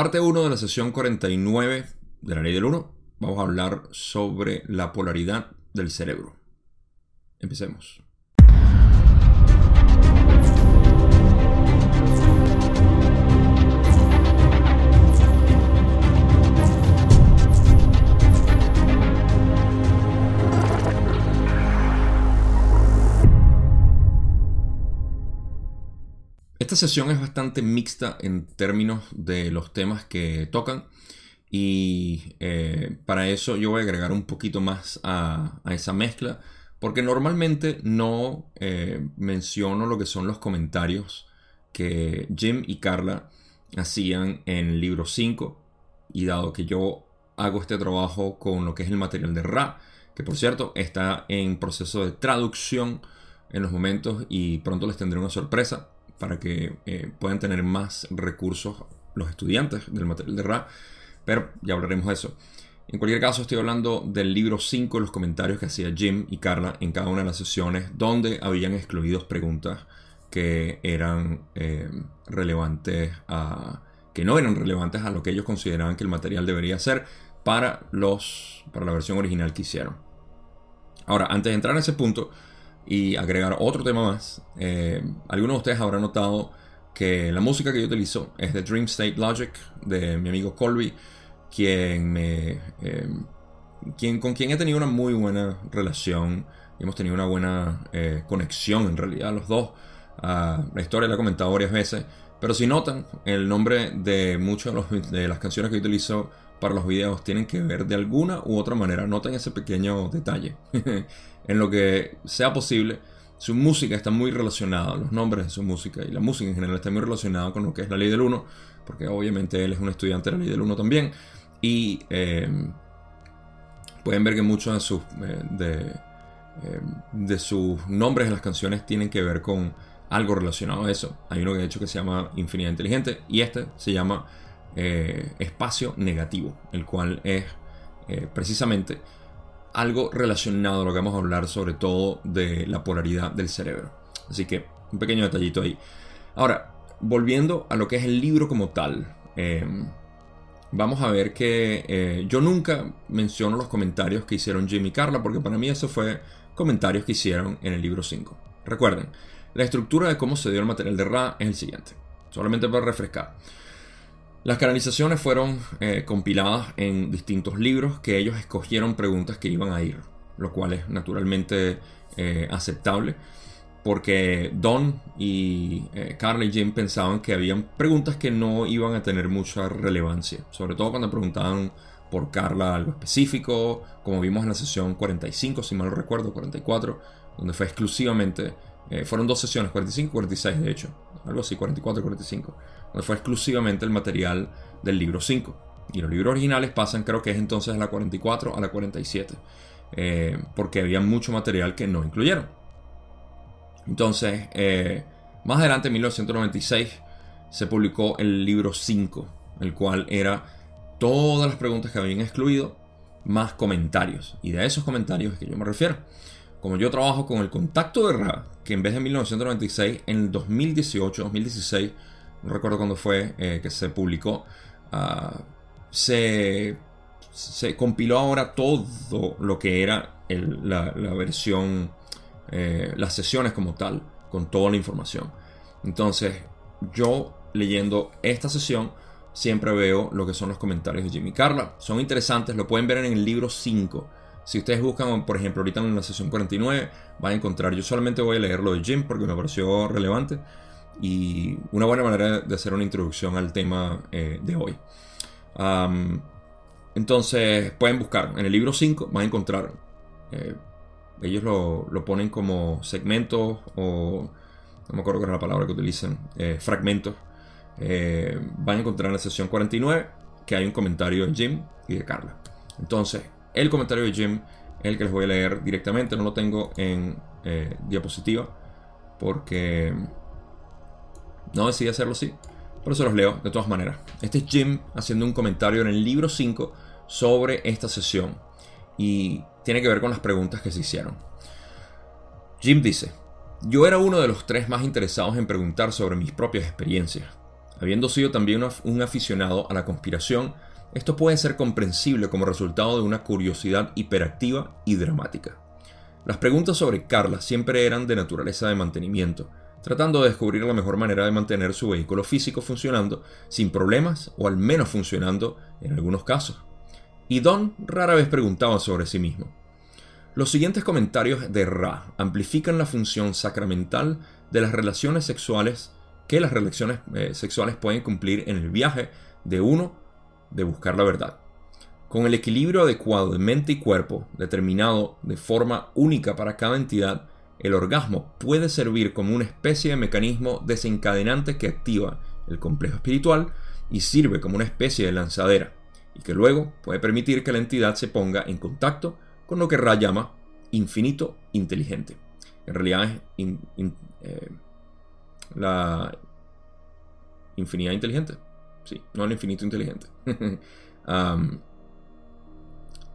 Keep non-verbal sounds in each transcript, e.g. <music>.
Parte 1 de la sesión 49 de la ley del 1. Vamos a hablar sobre la polaridad del cerebro. Empecemos. Esta sesión es bastante mixta en términos de los temas que tocan y eh, para eso yo voy a agregar un poquito más a, esa mezcla porque normalmente no eh, menciono lo que son los comentarios que Jim y Carla hacían en el libro 5 y dado que yo hago este trabajo con lo que es el material de Ra, que por cierto está en proceso de traducción en los momentos y pronto les tendré una sorpresa para que eh, puedan tener más recursos los estudiantes del material de RA, pero ya hablaremos de eso. En cualquier caso, estoy hablando del libro 5, los comentarios que hacía Jim y Carla en cada una de las sesiones, donde habían excluido preguntas que eran eh, relevantes a. que no eran relevantes a lo que ellos consideraban que el material debería ser para los. para la versión original que hicieron. Ahora, antes de entrar en ese punto, y agregar otro tema más. Eh, algunos de ustedes habrán notado que la música que yo utilizo es de Dream State Logic de mi amigo Colby, quien me, eh, quien, con quien he tenido una muy buena relación. Hemos tenido una buena eh, conexión en realidad los dos. Ah, la historia la he comentado varias veces. Pero si notan, el nombre de muchas de las canciones que yo utilizo para los videos tienen que ver de alguna u otra manera. Noten ese pequeño detalle. <laughs> en lo que sea posible, su música está muy relacionada, los nombres de su música y la música en general está muy relacionada con lo que es la ley del 1, porque obviamente él es un estudiante de la ley del 1 también. Y em, pueden ver que muchos de sus, eh, de, sus nombres en las canciones tienen que ver con algo relacionado a eso. Hay uno que de hecho que se llama Infinidad Inteligente y este se llama eh, Espacio Negativo, el cual es eh, precisamente algo relacionado a lo que vamos a hablar sobre todo de la polaridad del cerebro. Así que un pequeño detallito ahí. Ahora, volviendo a lo que es el libro como tal, em, vamos a ver que eh, yo nunca menciono los comentarios que hicieron Jimmy Carla, porque para mí eso fue comentarios que hicieron en el libro 5. Recuerden, la estructura de cómo se dio el material de Ra es el siguiente, solamente para refrescar. Las canalizaciones fueron eh, compiladas en distintos libros que ellos escogieron preguntas que iban a ir, lo cual es naturalmente eh, aceptable porque Don y eh, Carla y Jim pensaban que habían preguntas que no iban a tener mucha relevancia, sobre todo cuando preguntaban por Carla algo específico, como vimos en la sesión 45, si mal no recuerdo, 44, donde fue exclusivamente, fueron dos sesiones, 45 y 46 de hecho, algo así, 44 y 45 fue exclusivamente el material del libro 5. Y los libros originales pasan, creo que es entonces a la 44 a la 47, eh, porque había mucho material que no incluyeron. Entonces, eh, más adelante, en 1996, se publicó el libro 5, el cual era todas las preguntas que habían excluido, más comentarios. Y de esos comentarios es que yo me refiero. Como yo trabajo con el contacto de Ra, que en vez de 1996, en el 2018, 2016, no recuerdo cuándo fue eh, que se publicó, ah, se, compiló ahora todo lo que era la, versión, eh, las sesiones como tal, con toda la información. Entonces, yo leyendo esta sesión, siempre veo lo que son los comentarios de Jimmy Carla. Son interesantes, lo pueden ver en el libro 5. Si ustedes buscan, por ejemplo, ahorita en la sesión 49, van a encontrar, yo solamente voy a leer lo de Jim porque me pareció relevante y una buena manera de hacer una introducción al tema eh, de hoy. entonces pueden buscar en el libro 5, van a encontrar, eh, ellos lo, ponen como segmentos o no me acuerdo cuál es la palabra que utilizan, eh, fragmentos. van a encontrar en la sesión 49 que hay un comentario de Jim y de Carla. Entonces, el comentario de Jim es el que les voy a leer directamente, no lo tengo en diapositiva porque no decidí hacerlo así, pero se los leo de todas maneras. Este es Jim haciendo un comentario en el libro 5 sobre esta sesión y tiene que ver con las preguntas que se hicieron. Jim dice, yo era uno de los tres más interesados en preguntar sobre mis propias experiencias. Habiendo sido también un aficionado a la conspiración, esto puede ser comprensible como resultado de una curiosidad hiperactiva y dramática. Las preguntas sobre Carla siempre eran de naturaleza de mantenimiento, tratando de descubrir la mejor manera de mantener su vehículo físico funcionando sin problemas o al menos funcionando en algunos casos. Y Don rara vez preguntaba sobre sí mismo. Los siguientes comentarios de Ra amplifican la función sacramental de las relaciones sexuales que las relaciones eh, sexuales pueden cumplir en el viaje de uno de buscar la verdad. Con el equilibrio adecuado de mente y cuerpo, determinado de forma única para cada entidad, el orgasmo puede servir como una especie de mecanismo desencadenante que activa el complejo espiritual y sirve como una especie de lanzadera, y que luego puede permitir que la entidad se ponga en contacto con lo que Ra llama infinito inteligente. En realidad es eh, la infinidad inteligente. Sí, no el infinito inteligente. <laughs>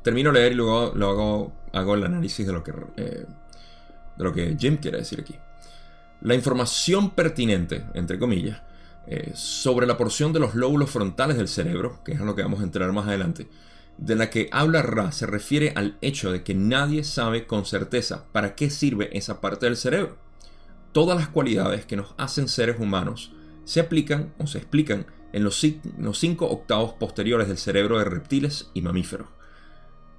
termino de leer y luego, luego hago el análisis de lo que eh, de lo que Jim quiere decir aquí. La información pertinente, entre comillas, eh, sobre la porción de los lóbulos frontales del cerebro, que es lo que vamos a entrar más adelante, de la que habla Ra se refiere al hecho de que nadie sabe con certeza para qué sirve esa parte del cerebro. Todas las cualidades que nos hacen seres humanos se aplican o se explican en los, los cinco octavos posteriores del cerebro de reptiles y mamíferos.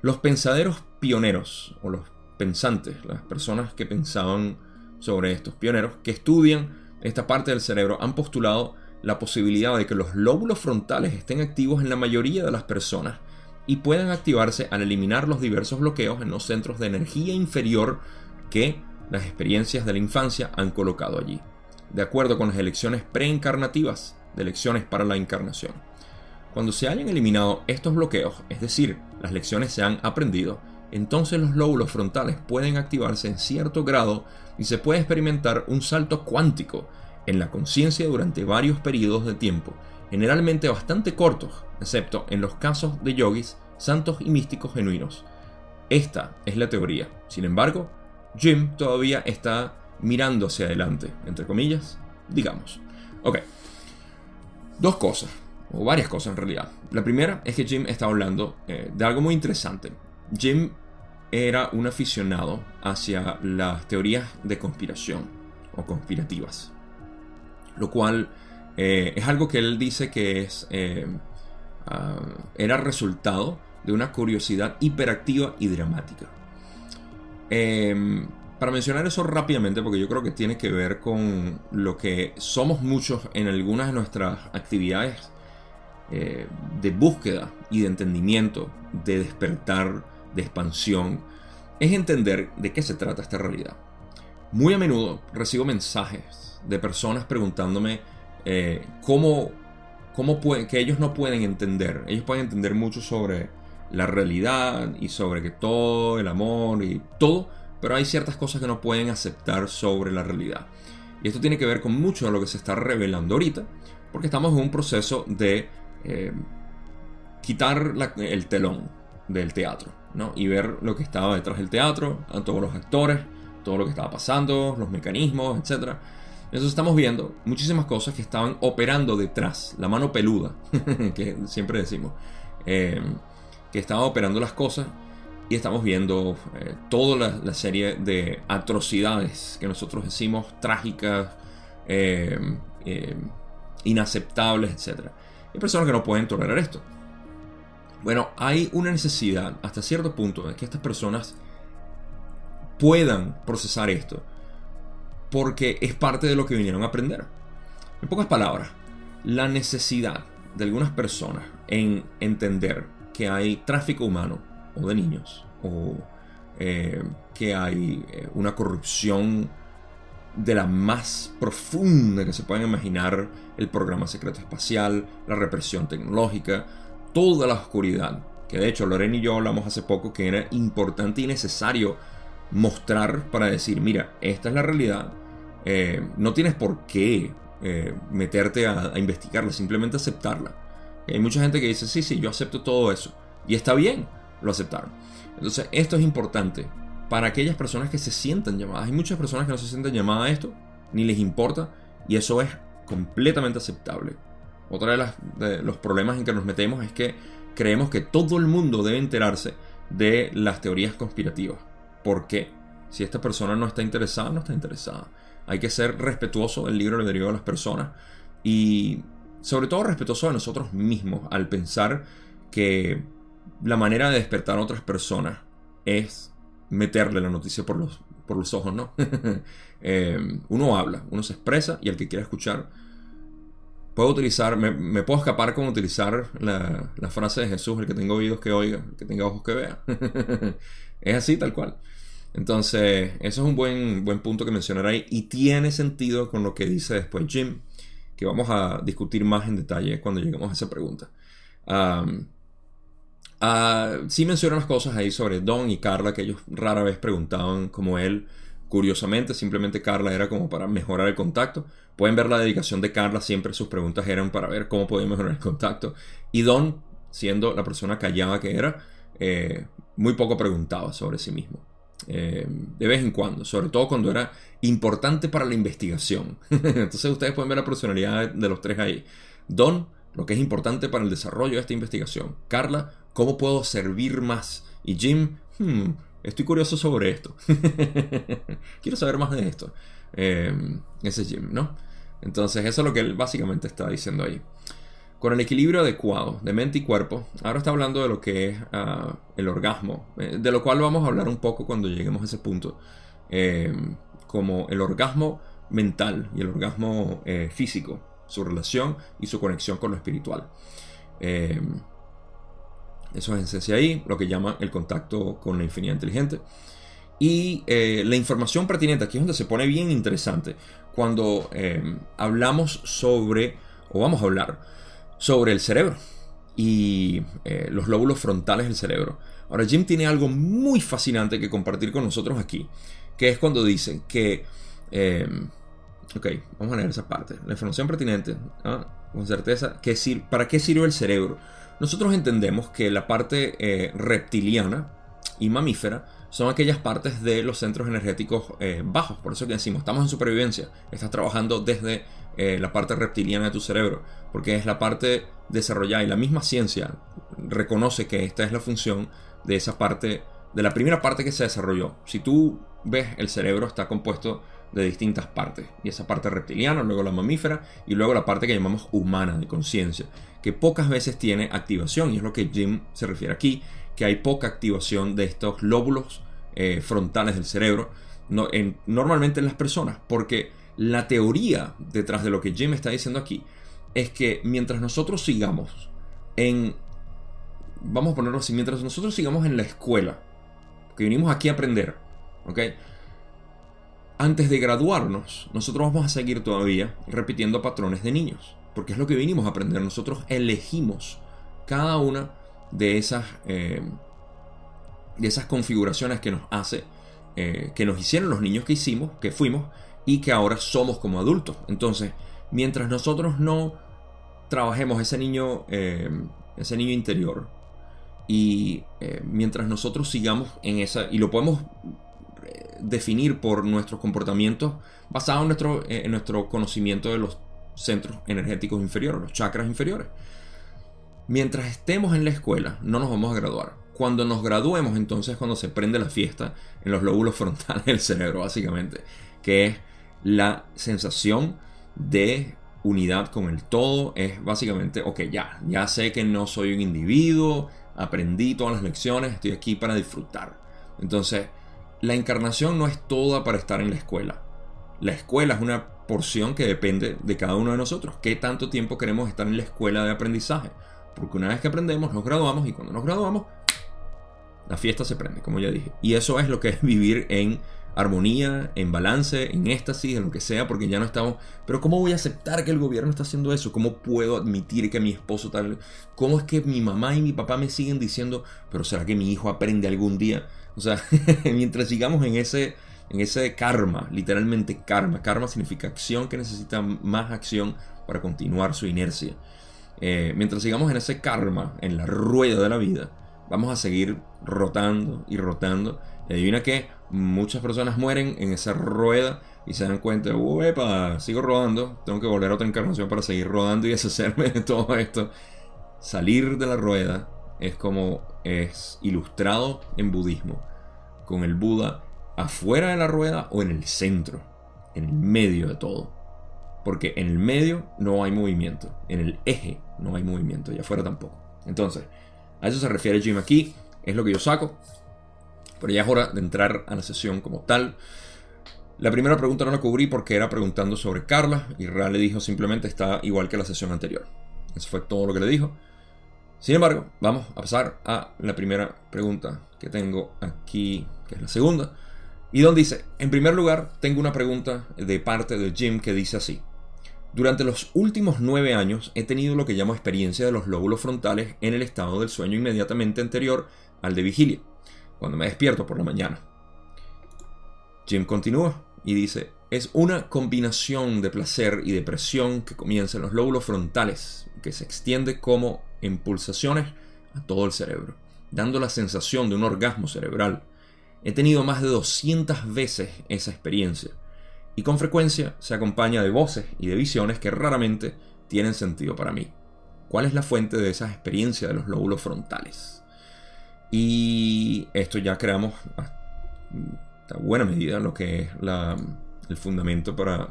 Los pensaderos pioneros, o los pensantes, las personas que pensaban sobre estos pioneros, que estudian esta parte del cerebro, han postulado la posibilidad de que los lóbulos frontales estén activos en la mayoría de las personas y puedan activarse al eliminar los diversos bloqueos en los centros de energía inferior que las experiencias de la infancia han colocado allí, de acuerdo con las elecciones preencarnativas de elecciones para la encarnación. Cuando se hayan eliminado estos bloqueos, es decir, las lecciones se han aprendido, entonces los lóbulos frontales pueden activarse en cierto grado y se puede experimentar un salto cuántico en la conciencia durante varios periodos de tiempo, generalmente bastante cortos, excepto en los casos de yogis, santos y místicos genuinos. Esta es la teoría. Sin embargo, Jim todavía está mirando hacia adelante, entre comillas, digamos. Ok. Dos cosas, o varias cosas en realidad. La primera es que Jim está hablando eh, de algo muy interesante. Jim era un aficionado hacia las teorías de conspiración o conspirativas, lo cual eh, es algo que él dice que es eh, ah, era resultado de una curiosidad hiperactiva y dramática. Em, para mencionar eso rápidamente, porque yo creo que tiene que ver con lo que somos muchos en algunas de nuestras actividades eh, de búsqueda y de entendimiento, de despertar de expansión, es entender de qué se trata esta realidad. Muy a menudo recibo mensajes de personas preguntándome eh, cómo, cómo que ellos no pueden entender. Ellos pueden entender mucho sobre la realidad y sobre que todo, el amor y todo, pero hay ciertas cosas que no pueden aceptar sobre la realidad. Y esto tiene que ver con mucho de lo que se está revelando ahorita, porque estamos en un proceso de eh, quitar el telón del teatro y ver lo que estaba detrás del teatro, a todos los actores, todo lo que estaba pasando, los mecanismos, etc. Entonces estamos viendo muchísimas cosas que estaban operando detrás, la mano peluda, <laughs> que siempre decimos, eh, que estaba operando las cosas y estamos viendo eh, toda la, serie de atrocidades que nosotros decimos trágicas, eh, inaceptables, etc. Hay personas que no pueden tolerar esto. Bueno, hay una necesidad hasta cierto punto de que estas personas puedan procesar esto, porque es parte de lo que vinieron a aprender. En pocas palabras, la necesidad de algunas personas en entender que hay tráfico humano o de niños, o eh, que hay eh, una corrupción de la más profunda que se pueden imaginar, el programa secreto espacial, la represión tecnológica, toda la oscuridad. Que de hecho Lorena y yo hablamos hace poco que era importante y necesario mostrar para decir, mira, esta es la realidad. Eh, no tienes por qué eh, meterte a, investigarla, simplemente aceptarla. Hay mucha gente que dice, sí, sí, yo acepto todo eso. Y está bien, lo aceptaron. Entonces, esto es importante para aquellas personas que se sientan llamadas. Hay muchas personas que no se sienten llamadas a esto, ni les importa, y eso es completamente aceptable. Otra de, las, de los problemas en que nos metemos es que creemos que todo el mundo debe enterarse de las teorías conspirativas. ¿Por qué? Si esta persona no está interesada, no está interesada. Hay que ser respetuoso del libre albedrío de las personas y sobre todo respetuoso de nosotros mismos al pensar que la manera de despertar a otras personas es meterle la noticia por los, por los ojos, ¿no? <laughs> Eh, uno habla, uno se expresa y el que quiera escuchar puedo utilizar, me, puedo escapar con utilizar la, la, frase de Jesús, el que tenga oídos que oiga, el que tenga ojos que vea. <laughs> es así tal cual. Entonces, eso es un buen, buen punto que mencionar ahí y tiene sentido con lo que dice después Jim, que vamos a discutir más en detalle cuando lleguemos a esa pregunta. Um, sí menciona unas cosas ahí sobre Don y Carla que ellos rara vez preguntaban como él. Curiosamente, simplemente Carla era como para mejorar el contacto. Pueden ver la dedicación de Carla, siempre sus preguntas eran para ver cómo podía mejorar el contacto. Y Don, siendo la persona callada que era, eh, muy poco preguntaba sobre sí mismo. Eh, de vez en cuando, sobre todo cuando era importante para la investigación. <laughs> Entonces ustedes pueden ver la personalidad de los tres ahí. Don, lo que es importante para el desarrollo de esta investigación. Carla, cómo puedo servir más. Y Jim, hmm, estoy curioso sobre esto. <laughs> Quiero saber más de esto. Eh, ese es Jim, ¿no? Entonces eso es lo que él básicamente está diciendo ahí con el equilibrio adecuado de mente y cuerpo. Ahora está hablando de lo que es ah, el orgasmo, eh, de lo cual vamos a hablar un poco cuando lleguemos a ese punto. Eh, como el orgasmo mental y el orgasmo eh, físico, su relación y su conexión con lo espiritual. Eso es en ahí, lo que llama el contacto con la infinidad inteligente. Y la información pertinente, aquí es donde se pone bien interesante, cuando hablamos sobre, o vamos a hablar, sobre el cerebro y eh, los lóbulos frontales del cerebro. Ahora, Jim tiene algo muy fascinante que compartir con nosotros aquí, que es cuando dice que... Em, ok, vamos a leer esa parte. La información pertinente, con certeza, que ¿para qué sirve el cerebro? Nosotros entendemos que la parte eh, reptiliana y mamífera son aquellas partes de los centros energéticos eh, bajos. Por eso que decimos, estamos en supervivencia. Estás trabajando desde eh, la parte reptiliana de tu cerebro, porque es la parte desarrollada y la misma ciencia reconoce que esta es la función de esa parte, de la primera parte que se desarrolló. Si tú ves, el cerebro está compuesto de distintas partes, y esa parte reptiliana, luego la mamífera, y luego la parte que llamamos humana, de conciencia, que pocas veces tiene activación, y es lo que Jim se refiere aquí, que hay poca activación de estos lóbulos eh, frontales del cerebro, normalmente en las personas, porque la teoría detrás de lo que Jim está diciendo aquí es que mientras nosotros sigamos en, vamos a ponerlo así, mientras nosotros sigamos en la escuela, que vinimos aquí a aprender, ¿ok? Antes de graduarnos, nosotros vamos a seguir todavía repitiendo patrones de niños, porque es lo que vinimos a aprender. Nosotros elegimos cada una de esas, eh, de esas configuraciones que nos hace, eh, que nos hicieron los niños que hicimos, que fuimos, y que ahora somos como adultos. Entonces, mientras nosotros no trabajemos ese niño, eh, ese niño interior, y mientras nosotros sigamos en esa, y lo podemos definir por nuestros comportamientos basados en nuestro, en nuestro conocimiento de los centros energéticos inferiores, los chakras inferiores. Mientras estemos en la escuela, no nos vamos a graduar. Cuando nos graduemos, entonces cuando se prende la fiesta en los lóbulos <laughs> frontales del cerebro, básicamente, que es la sensación de unidad con el todo es básicamente, ok, ya, ya sé que no soy un individuo, aprendí todas las lecciones, estoy aquí para disfrutar. Entonces, la encarnación no es toda para estar en la escuela. La escuela es una porción que depende de cada uno de nosotros. ¿Qué tanto tiempo queremos estar en la escuela de aprendizaje? Porque una vez que aprendemos, nos graduamos y cuando nos graduamos, la fiesta se prende, como ya dije. Y eso es lo que es vivir en armonía, en balance, en éxtasis, en lo que sea, porque ya no estamos. Pero ¿cómo voy a aceptar que el gobierno está haciendo eso? ¿Cómo puedo admitir que mi esposo tal? ¿Cómo es que mi mamá y mi papá me siguen diciendo, pero será que mi hijo aprende algún día? O sea, <laughs> mientras sigamos en ese, en ese karma, literalmente karma. Karma significa acción que necesita más acción para continuar su inercia. Eh, mientras sigamos en ese karma, en la rueda de la vida, vamos a seguir rotando y rotando. Y adivina que muchas personas mueren en esa rueda y se dan cuenta, epa, sigo rodando, tengo que volver a otra encarnación para seguir rodando y deshacerme de todo esto. Salir de la rueda es como es ilustrado en budismo, con el Buda afuera de la rueda o en el centro, en el medio de todo. Porque en el medio no hay movimiento, en el eje no hay movimiento y afuera tampoco. Entonces, a eso se refiere Jim aquí, es lo que yo saco. Pero ya es hora de entrar a la sesión como tal. La primera pregunta no la cubrí porque era preguntando sobre Carla y Ra le dijo simplemente está igual que la sesión anterior. Eso fue todo lo que le dijo. Sin embargo, vamos a pasar a la primera pregunta que tengo aquí, que es la segunda. Y donde dice, en primer lugar, tengo una pregunta de parte de Jim que dice así. Durante los últimos nueve años he tenido lo que llamo experiencia de los lóbulos frontales en el estado del sueño inmediatamente anterior al de vigilia, cuando me despierto por la mañana. Jim continúa y dice, es una combinación de placer y depresión que comienza en los lóbulos frontales, que se extiende como en pulsaciones a todo el cerebro, dando la sensación de un orgasmo cerebral. He tenido más de 200 veces esa experiencia, y con frecuencia se acompaña de voces y de visiones que raramente tienen sentido para mí. ¿Cuál es la fuente de esas experiencias de los lóbulos frontales? Y esto ya creamos a buena medida lo que es el fundamento para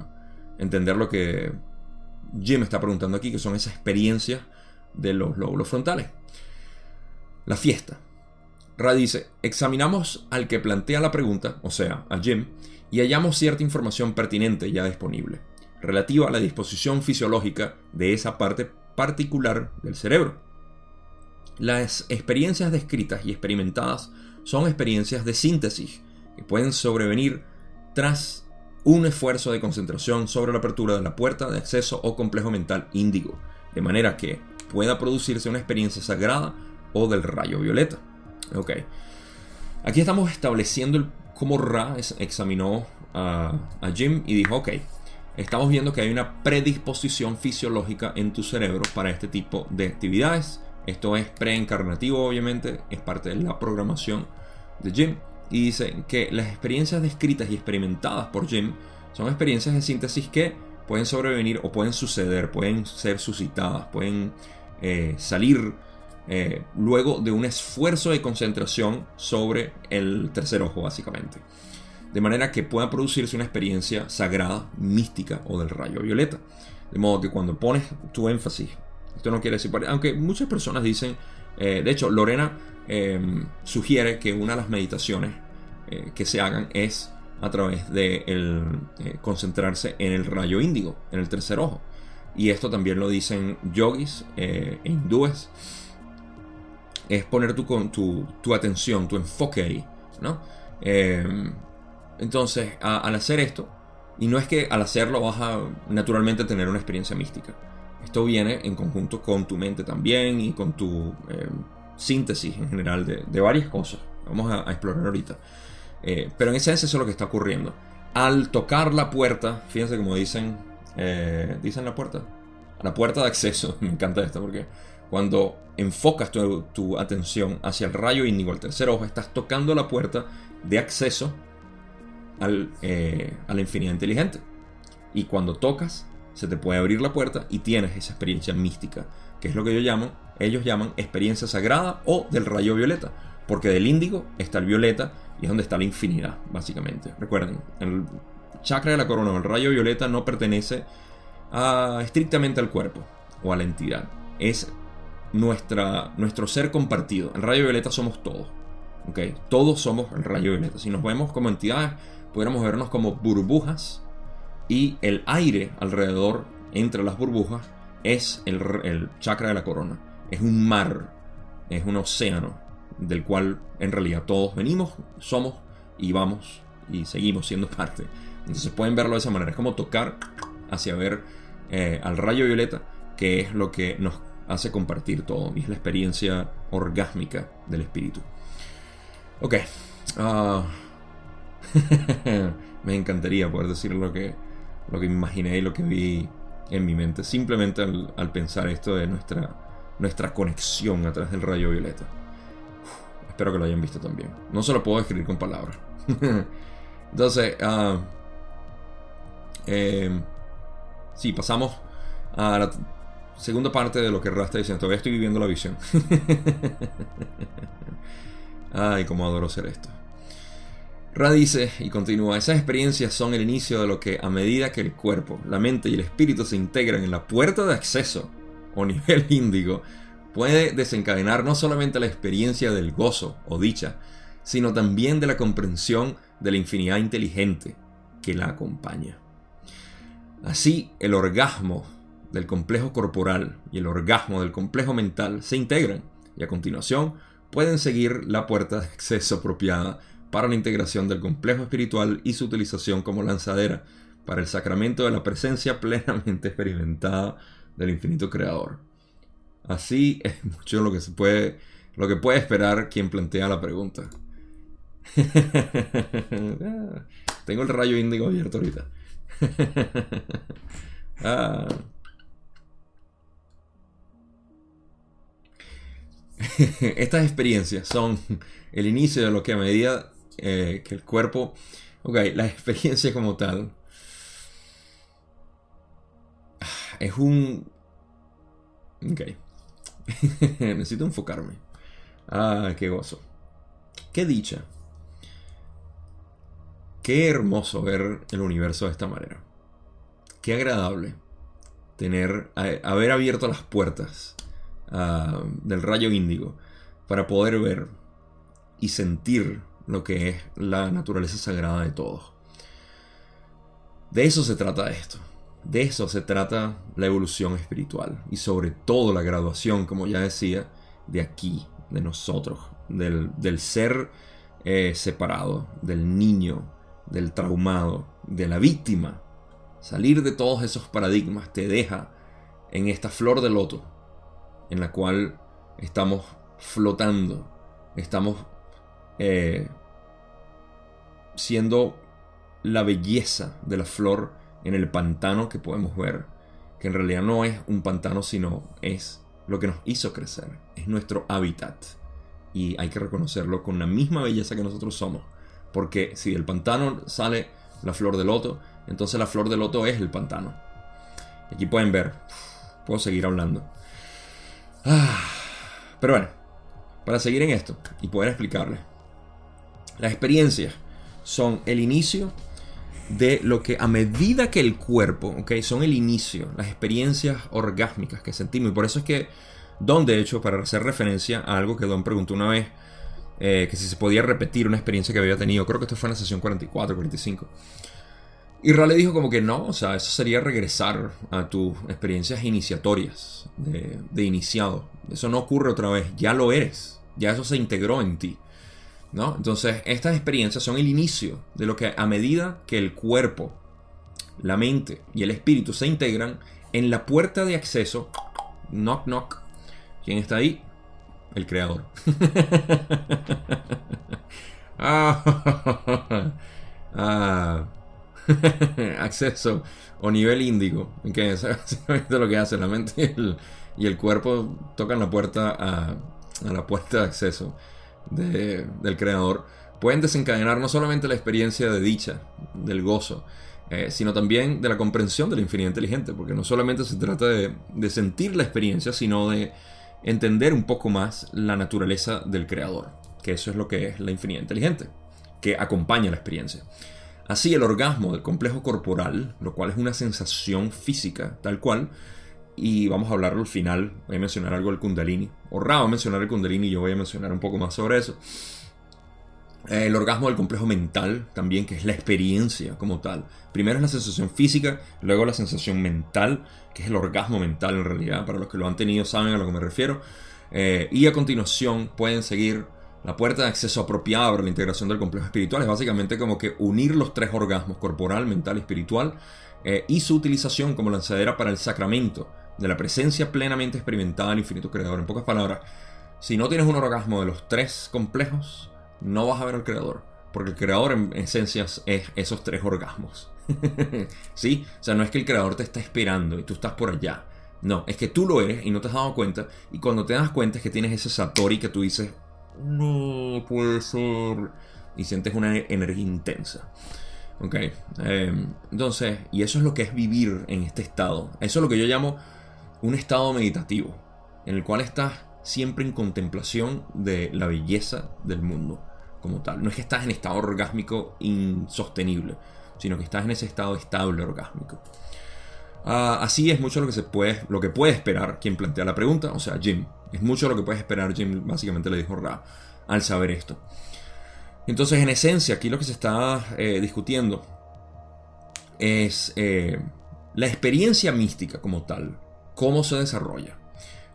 entender lo que Jim está preguntando aquí, que son esas experiencias de los lóbulos frontales. La fiesta. Ra dice, examinamos al que plantea la pregunta, o sea, a Jim, y hallamos cierta información pertinente ya disponible, relativa a la disposición fisiológica de esa parte particular del cerebro. Las experiencias descritas y experimentadas son experiencias de síntesis que pueden sobrevenir tras un esfuerzo de concentración sobre la apertura de la puerta de acceso o complejo mental índigo, de manera que pueda producirse una experiencia sagrada o del rayo violeta. Ok. Aquí estamos estableciendo cómo Ra examinó a, a Jim y dijo, ok, estamos viendo que hay una predisposición fisiológica en tu cerebro para este tipo de actividades. Esto es preencarnativo, obviamente, es parte de la programación de Jim. Y dice que las experiencias descritas y experimentadas por Jim son experiencias de síntesis que pueden sobrevenir o pueden suceder, pueden ser suscitadas, pueden eh, salir eh, luego de un esfuerzo de concentración sobre el tercer ojo, básicamente. De manera que pueda producirse una experiencia sagrada, mística o del rayo violeta. De modo que cuando pones tu énfasis, esto no quiere decir, aunque muchas personas dicen, eh, de hecho, Lorena sugiere que una de las meditaciones que se hagan es a través de el, concentrarse en el rayo índigo, en el tercer ojo y esto también lo dicen yogis eh, hindúes, es poner tu, tu, tu, atención, tu enfoque ahí, ¿no? Em, entonces, al hacer esto, y no es que al hacerlo vas a naturalmente tener una experiencia mística, esto viene en conjunto con tu mente también y con tu em, síntesis en general de, varias cosas. Vamos a, explorar ahorita. Eh, pero en esencia eso es lo que está ocurriendo. Al tocar la puerta, fíjense como dicen eh, dicen la puerta. La puerta de acceso. <laughs> Me encanta esto porque cuando enfocas tu, atención hacia el rayo índigo, el tercer ojo, estás tocando la puerta de acceso al, eh, a la infinidad inteligente. Y cuando tocas, se te puede abrir la puerta y tienes esa experiencia mística, que es lo que yo llamo, ellos llaman experiencia sagrada o del rayo violeta. Porque del índigo está el violeta y es donde está la infinidad, básicamente. Recuerden, el chakra de la corona el rayo violeta no pertenece a, estrictamente al cuerpo o a la entidad. Es nuestra, nuestro ser compartido. El rayo violeta somos todos. ¿okay? Todos somos el rayo violeta. Si nos vemos como entidades, pudiéramos vernos como burbujas y el aire alrededor entre las burbujas es el, el chakra de la corona. Es un mar, es un océano del cual en realidad todos venimos, somos y vamos y seguimos siendo parte. Entonces pueden verlo de esa manera. Es como tocar hacia ver eh, al rayo violeta, que es lo que nos hace compartir todo. Y es la experiencia orgásmica del espíritu. Ok. Ah, <laughs> me encantaría poder decir lo que, lo que imaginé y lo que vi en mi mente. Simplemente al, pensar esto de nuestra, nuestra conexión a través del rayo violeta. Espero que lo hayan visto también. No se lo puedo escribir con palabras. <laughs> Entonces, uh, Eh, sí, pasamos a la segunda parte de lo que Ra está diciendo. Todavía estoy viviendo la visión. <laughs> Ay, cómo adoro hacer esto. Ra dice y continúa, esas experiencias son el inicio de lo que a medida que el cuerpo, la mente y el espíritu se integran en la puerta de acceso o nivel <laughs> índigo, puede desencadenar no solamente la experiencia del gozo o dicha, sino también de la comprensión de la infinidad inteligente que la acompaña. Así, el orgasmo del complejo corporal y el orgasmo del complejo mental se integran y a continuación pueden seguir la puerta de acceso apropiada para la integración del complejo espiritual y su utilización como lanzadera para el sacramento de la presencia plenamente experimentada del infinito creador. Así es mucho lo que se puede lo que puede esperar quien plantea la pregunta. <laughs> Tengo el rayo índigo abierto ahorita. <laughs> ah. <laughs> Estas experiencias son el inicio de lo que a medida eh, que el cuerpo... Ok, la experiencia como tal es un... Ok. <laughs> Necesito enfocarme. Ah, qué gozo. Qué dicha. Qué hermoso ver el universo de esta manera. Qué agradable tener, haber abierto las puertas ah, del rayo índigo para poder ver y sentir lo que es la naturaleza sagrada de todo. De eso se trata esto. De eso se trata la evolución espiritual y sobre todo la graduación, como ya decía, de aquí, de nosotros, del, ser eh, separado, del niño, del traumado, de la víctima. Salir de todos esos paradigmas te deja en esta flor de loto en la cual estamos flotando, estamos eh, siendo la belleza de la flor en el pantano que podemos ver, que en realidad no es un pantano, sino es lo que nos hizo crecer, es nuestro hábitat. Y hay que reconocerlo con la misma belleza que nosotros somos. Porque si del pantano sale la flor de loto, entonces la flor de loto es el pantano. Aquí pueden ver, puedo seguir hablando. Ah, pero bueno, para seguir en esto y poder explicarles, las experiencias son el inicio de lo que a medida que el cuerpo, ok, son el inicio, las experiencias orgásmicas que sentimos. Y por eso es que Don, de hecho, para hacer referencia a algo que Don preguntó una vez, eh, que si se podía repetir una experiencia que había tenido, creo que esto fue en la sesión 44, 45. Y Ra le dijo como que no, o sea, eso sería regresar a tus experiencias iniciatorias de iniciado. Eso no ocurre otra vez, ya lo eres, ya eso se integró en ti. ¿No? Entonces, estas experiencias son el inicio de lo que a medida que el cuerpo, la mente y el espíritu se integran en la puerta de acceso, knock knock, ¿quién está ahí? El creador. <laughs> ah, <laughs> ah. <laughs> acceso o nivel índigo, que es lo que hace la mente y el, cuerpo tocan la puerta a la puerta de acceso del creador pueden desencadenar no solamente la experiencia de dicha, del gozo, eh, sino también de la comprensión de la infinidad inteligente, porque no solamente se trata de, de, sentir la experiencia, sino de entender un poco más la naturaleza del creador, que eso es lo que es la infinidad inteligente, que acompaña la experiencia. Así el orgasmo del complejo corporal, lo cual es una sensación física tal cual, y vamos a hablarlo al final. Voy a mencionar algo del Kundalini. O mencionar el Kundalini y yo voy a mencionar un poco más sobre eso. El orgasmo del complejo mental también, que es la experiencia como tal. Primero es la sensación física, luego la sensación mental, que es el orgasmo mental en realidad. Para los que lo han tenido saben a lo que me refiero. Eh, y a continuación pueden seguir la puerta de acceso apropiada para la integración del complejo espiritual. Es básicamente como que unir los tres orgasmos, corporal, mental y espiritual, eh, y su utilización como lanzadera para el sacramento de la presencia plenamente experimentada del infinito creador. En pocas palabras, si no tienes un orgasmo de los tres complejos, no vas a ver al creador. Porque el creador en esencia es esos tres orgasmos. <laughs> ¿Sí? O sea, no es que el creador te está esperando y tú estás por allá. No, es que tú lo eres y no te has dado cuenta. Y cuando te das cuenta es que tienes ese Satori que tú dices, no puede ser. Y sientes una energía intensa. Ok. eh, entonces, y eso es lo que es vivir en este estado. Eso es lo que yo llamo un estado meditativo, en el cual estás siempre en contemplación de la belleza del mundo como tal. No es que estás en estado orgásmico insostenible, sino que estás en ese estado estable orgásmico. Ah, así es mucho lo que se puede, lo que puede esperar quien plantea la pregunta, o sea, Jim. Es mucho lo que puede esperar Jim, básicamente le dijo Ra al saber esto. Entonces, en esencia, aquí lo que se está eh, discutiendo es eh, la experiencia mística como tal, cómo se desarrolla,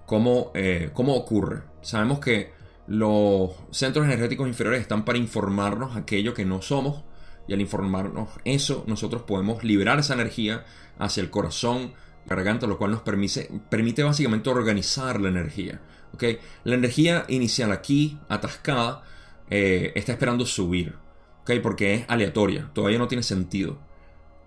cómo, eh, cómo ocurre. Sabemos que los centros energéticos inferiores están para informarnos aquello que no somos y al informarnos eso, nosotros podemos liberar esa energía hacia el corazón, garganta, lo cual nos permite, permite básicamente organizar la energía. ¿okay? La energía inicial aquí, atascada, eh, está esperando subir, ¿okay? porque es aleatoria, todavía no tiene sentido.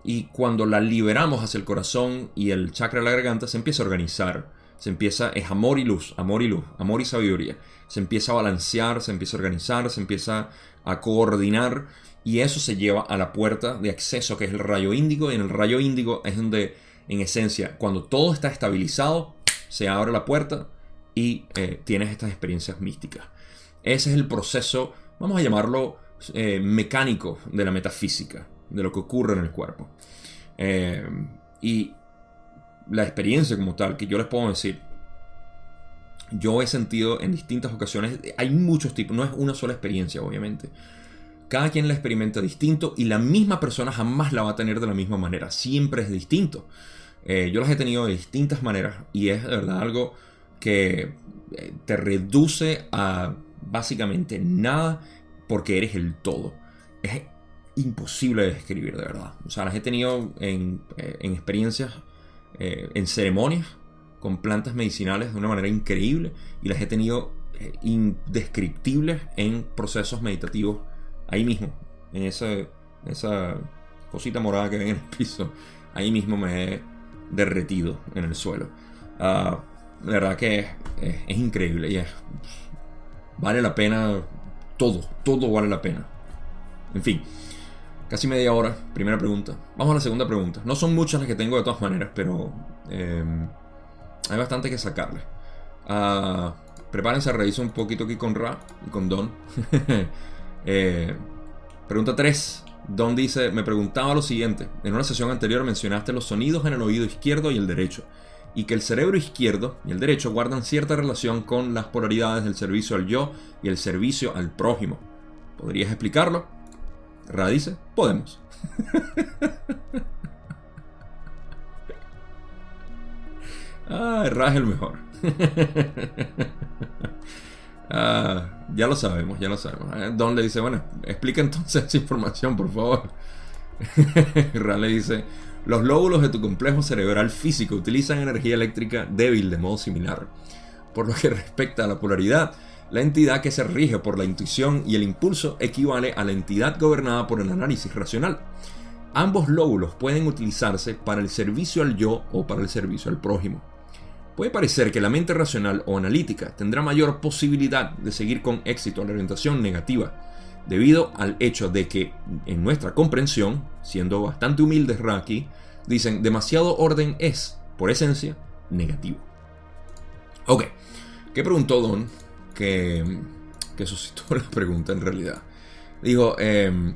Y cuando la liberamos hacia el corazón y el chakra de la garganta, se empieza a organizar. Se empieza, es amor y luz, amor y luz, amor y sabiduría. Se empieza a balancear, se empieza a organizar, se empieza a coordinar y eso se lleva a la puerta de acceso que es el rayo índigo y en el rayo índigo es donde en esencia cuando todo está estabilizado se abre la puerta y eh, tienes estas experiencias místicas. Ese es el proceso, vamos a llamarlo eh, mecánico de la metafísica, de lo que ocurre en el cuerpo. Eh, y la experiencia como tal, que yo les puedo decir, yo he sentido en distintas ocasiones, hay muchos tipos, no es una sola experiencia obviamente, cada quien la experimenta distinto y la misma persona jamás la va a tener de la misma manera. Siempre es distinto. Eh, yo las he tenido de distintas maneras y es de verdad algo que eh, te reduce a básicamente nada porque eres el todo. Es imposible de describir de verdad. O sea, las he tenido en, eh, en experiencias, en ceremonias con plantas medicinales de una manera increíble y las he tenido indescriptibles en procesos meditativos ahí mismo, en esa, esa cosita morada que ven en el piso, ahí mismo me he derretido en el suelo. Uh, la verdad que es, es, increíble y es, vale la pena todo, todo vale la pena. En fin, casi media hora, primera pregunta. Vamos a la segunda pregunta. No son muchas las que tengo de todas maneras, pero eh, hay bastante que sacarle. Uh, prepárense a reírse un poquito aquí con Ra y con Don. <laughs> Eh, pregunta 3. Don dice, me preguntaba lo siguiente. En una sesión anterior mencionaste los sonidos en el oído izquierdo y el derecho. Y que el cerebro izquierdo y el derecho guardan cierta relación con las polaridades del servicio al yo y el servicio al prójimo. ¿Podrías explicarlo? Ra dice, podemos. ah, Ra es el mejor. Ah, ya lo sabemos, ya lo sabemos. Eh, Don le dice, bueno, explica entonces esa información, por favor. <laughs> Ra le dice, los lóbulos de tu complejo cerebral físico utilizan energía eléctrica débil de modo similar. Por lo que respecta a la polaridad, la entidad que se rige por la intuición y el impulso equivale a la entidad gobernada por el análisis racional. Ambos lóbulos pueden utilizarse para el servicio al yo o para el servicio al prójimo. Puede parecer que la mente racional o analítica tendrá mayor posibilidad de seguir con éxito la orientación negativa, debido al hecho de que en nuestra comprensión, siendo bastante humildes Raki, dicen demasiado orden es, por esencia, negativo. Ok, ¿qué preguntó Don? Que, que suscitó <laughs> la pregunta en realidad. Dijo, em,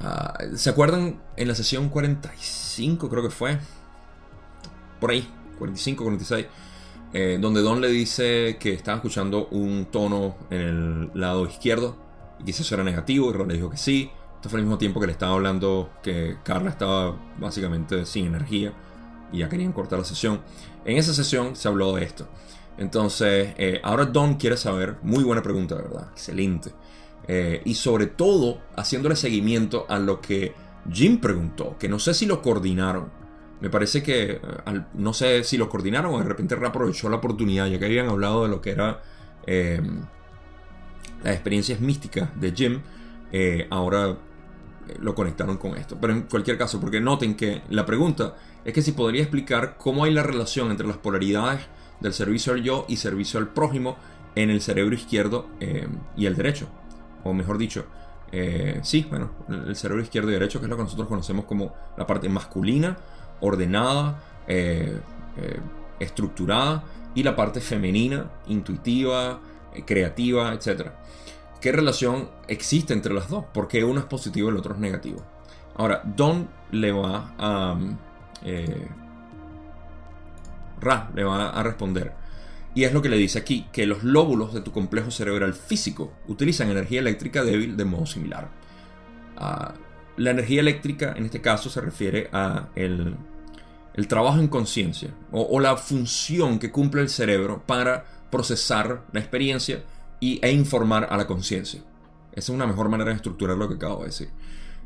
ah, ¿se acuerdan en la sesión 45 creo que fue? Por ahí, 45, 46, eh, donde Don le dice que estaba escuchando un tono en el lado izquierdo y que eso era negativo, y Ron le dijo que sí. Esto fue al mismo tiempo que le estaba hablando que Carla estaba básicamente sin energía y ya querían cortar la sesión. En esa sesión se habló de esto. Entonces, eh, ahora Don quiere saber, muy buena pregunta, ¿verdad? Excelente. Eh, y sobre todo, haciéndole seguimiento a lo que Jim preguntó, que no sé si lo coordinaron. Me parece que, eh, no sé si lo coordinaron o de repente aprovechó la oportunidad, ya que habían hablado de lo que era eh, las experiencias místicas de Jim, ahora lo conectaron con esto. Pero en cualquier caso, porque noten que la pregunta es que si podría explicar cómo hay la relación entre las polaridades del servicio al yo y servicio al prójimo en el cerebro izquierdo y el derecho. O mejor dicho, eh, sí, bueno, el cerebro izquierdo y derecho, que es lo que nosotros conocemos como la parte masculina, ordenada, eh, eh, estructurada, y la parte femenina, intuitiva, creativa, etc. ¿Qué relación existe entre las dos? ¿Por qué uno es positivo y el otro es negativo? Ahora, Don le va a... Ra le va a responder. Y es lo que le dice aquí, que los lóbulos de tu complejo cerebral físico utilizan energía eléctrica débil de modo similar. Ah, la energía eléctrica en este caso se refiere a el, trabajo en conciencia o, la función que cumple el cerebro para procesar la experiencia y, e informar a la conciencia. Esa es una mejor manera de estructurar lo que acabo de decir.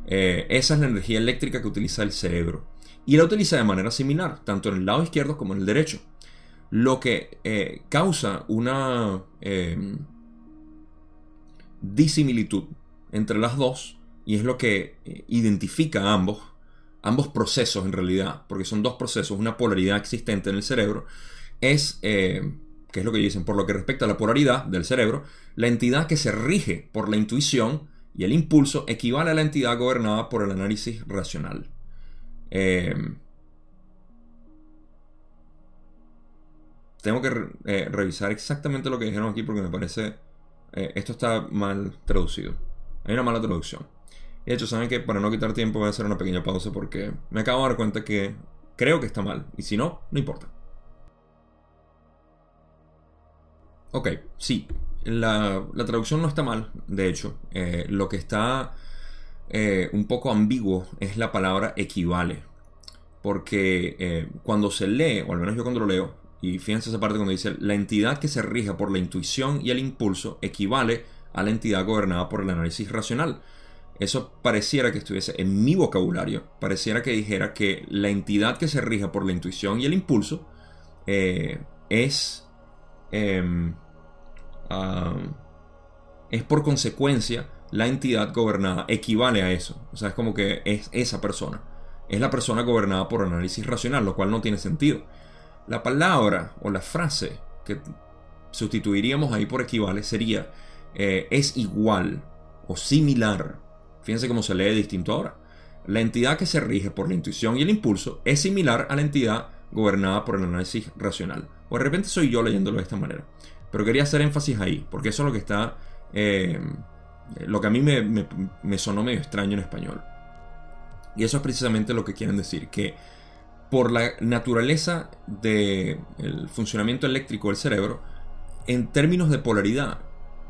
Eh, esa es la energía eléctrica que utiliza el cerebro. Y la utiliza de manera similar, tanto en el lado izquierdo como en el derecho lo que eh, causa una em, disimilitud entre las dos y es lo que eh, identifica a ambos, ambos procesos en realidad, porque son dos procesos, una polaridad existente en el cerebro, es, eh, que es lo que dicen, por lo que respecta a la polaridad del cerebro, la entidad que se rige por la intuición y el impulso equivale a la entidad gobernada por el análisis racional. Em, tengo que eh, revisar exactamente lo que dijeron aquí porque me parece eh, esto está mal traducido. Hay una mala traducción. De hecho, saben que para no quitar tiempo voy a hacer una pequeña pausa porque me acabo de dar cuenta que creo que está mal. Y si no, no importa. Ok, sí. La, traducción no está mal, de hecho. Eh, lo que está un poco ambiguo es la palabra equivale. Porque cuando se lee, o al menos yo cuando lo leo, y fíjense esa parte cuando dice, la entidad que se rija por la intuición y el impulso equivale a la entidad gobernada por el análisis racional. Eso pareciera que estuviese en mi vocabulario, pareciera que dijera que la entidad que se rija por la intuición y el impulso eh, es, em, es por consecuencia la entidad gobernada, equivale a eso. O sea, es como que es esa persona. Es la persona gobernada por análisis racional, lo cual no tiene sentido. La palabra o la frase que sustituiríamos ahí por equivale sería eh, es igual o similar. Fíjense cómo se lee distinto ahora. La entidad que se rige por la intuición y el impulso es similar a la entidad gobernada por el análisis racional. O de repente soy yo leyéndolo de esta manera. Pero quería hacer énfasis ahí, porque eso es lo que está. Eh, lo que a mí me, sonó medio extraño en español. Y eso es precisamente lo que quieren decir, que por la naturaleza del funcionamiento eléctrico del cerebro, en términos de polaridad,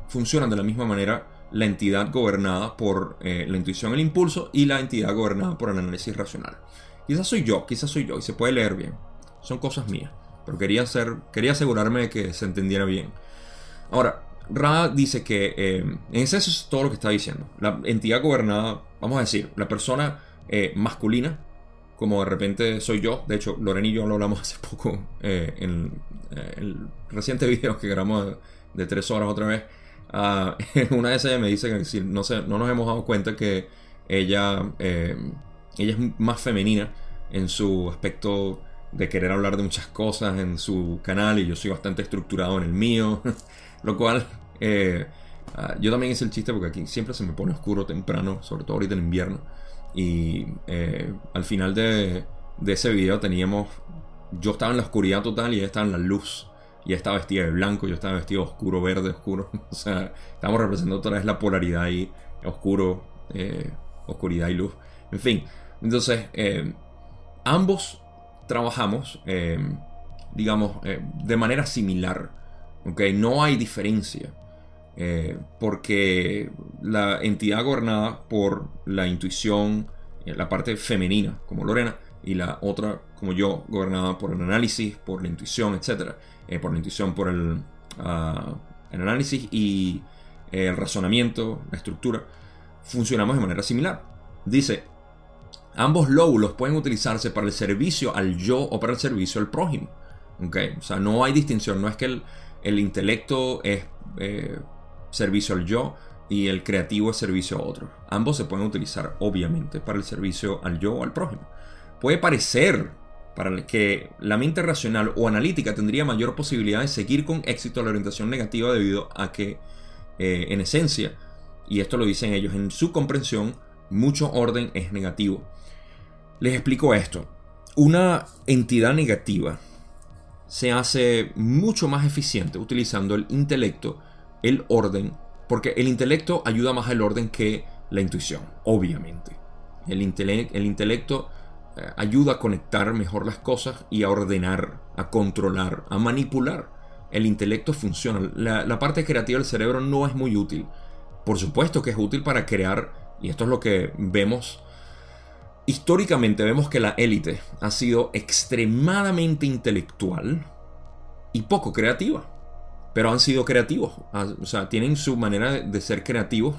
funcionan de la misma manera la entidad gobernada por eh, la intuición, el impulso, y la entidad gobernada por el análisis racional. Quizás soy yo, quizás soy yo, y se puede leer bien. Son cosas mías, pero quería, hacer, quería asegurarme de que se entendiera bien. Ahora, Ra dice que eh, en ese eso es todo lo que está diciendo. La entidad gobernada, vamos a decir, la persona eh, masculina como de repente soy yo. De hecho, Loren y yo lo hablamos <laughs> hace poco eh, en el reciente video que grabamos de, tres horas otra vez. <laughs> Uh, una de esas me dice que si no, sé, no nos hemos dado cuenta que ella, ella es más femenina en su aspecto de querer hablar de muchas cosas en su canal y yo soy bastante estructurado en el mío. <laughs> Lo cual, ah, yo también hice el chiste porque aquí siempre se me pone oscuro temprano, sobre todo ahorita en invierno. Y eh, al final de, ese video teníamos. Yo estaba en la oscuridad total y ella estaba en la luz. Y ella estaba vestida de blanco, yo estaba vestido oscuro, verde, oscuro. <laughs> o sea, estamos representando otra vez la polaridad ahí, oscuro, eh, oscuridad y luz. En fin, entonces, eh, ambos trabajamos, digamos, de manera similar. ¿Ok? No hay diferencia. Eh, porque la entidad gobernada por la intuición, eh, la parte femenina, como Lorena, y la otra, como yo, gobernada por el análisis, por la intuición, etc. Eh, por la intuición, por el, ah, análisis y el razonamiento, la estructura, funcionamos de manera similar. Dice, ambos lóbulos pueden utilizarse para el servicio al yo o para el servicio al prójimo. ¿Okay? O sea, no hay distinción, no es que el, el intelecto es servicio al yo y el creativo es servicio a otro. Ambos se pueden utilizar, obviamente, para el servicio al yo o al prójimo. Puede parecer para que la mente racional o analítica tendría mayor posibilidad de seguir con éxito la orientación negativa debido a que, eh, en esencia, y esto lo dicen ellos, en su comprensión, mucho orden es negativo. Les explico esto. Una entidad negativa se hace mucho más eficiente utilizando el intelecto, el orden, porque el intelecto ayuda más al orden que la intuición, obviamente. El, el intelecto eh, ayuda a conectar mejor las cosas y a ordenar, a controlar, a manipular. El intelecto funciona. La, parte creativa del cerebro no es muy útil. Por supuesto que es útil para crear, y esto es lo que vemos históricamente, vemos que la élite ha sido extremadamente intelectual y poco creativa. Pero han sido creativos. O sea, tienen su manera de ser creativos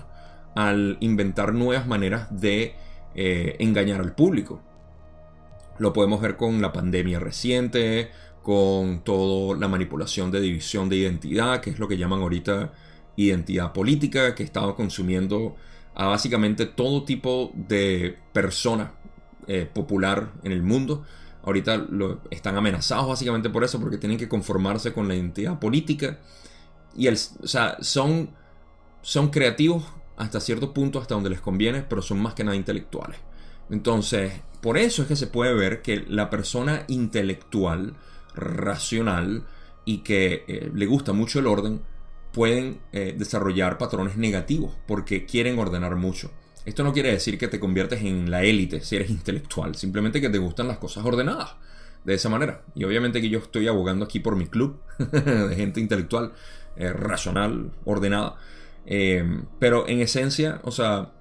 al inventar nuevas maneras de eh, engañar al público. Lo podemos ver con la pandemia reciente, con toda la manipulación de división de identidad, que es lo que llaman ahorita identidad política, que estaba consumiendo a básicamente todo tipo de persona eh, popular en el mundo. Ahorita lo, están amenazados básicamente por eso, porque tienen que conformarse con la identidad política. Y el, o sea, son, son creativos hasta cierto punto, hasta donde les conviene, pero son más que nada intelectuales. Entonces, por eso es que se puede ver que la persona intelectual, racional y que eh, le gusta mucho el orden, pueden eh, desarrollar patrones negativos porque quieren ordenar mucho. Esto no quiere decir que te conviertes en la élite si eres intelectual, simplemente que te gustan las cosas ordenadas de esa manera. Y obviamente que yo estoy abogando aquí por mi club <laughs> de gente intelectual, eh, racional, ordenada. pero en esencia, o sea,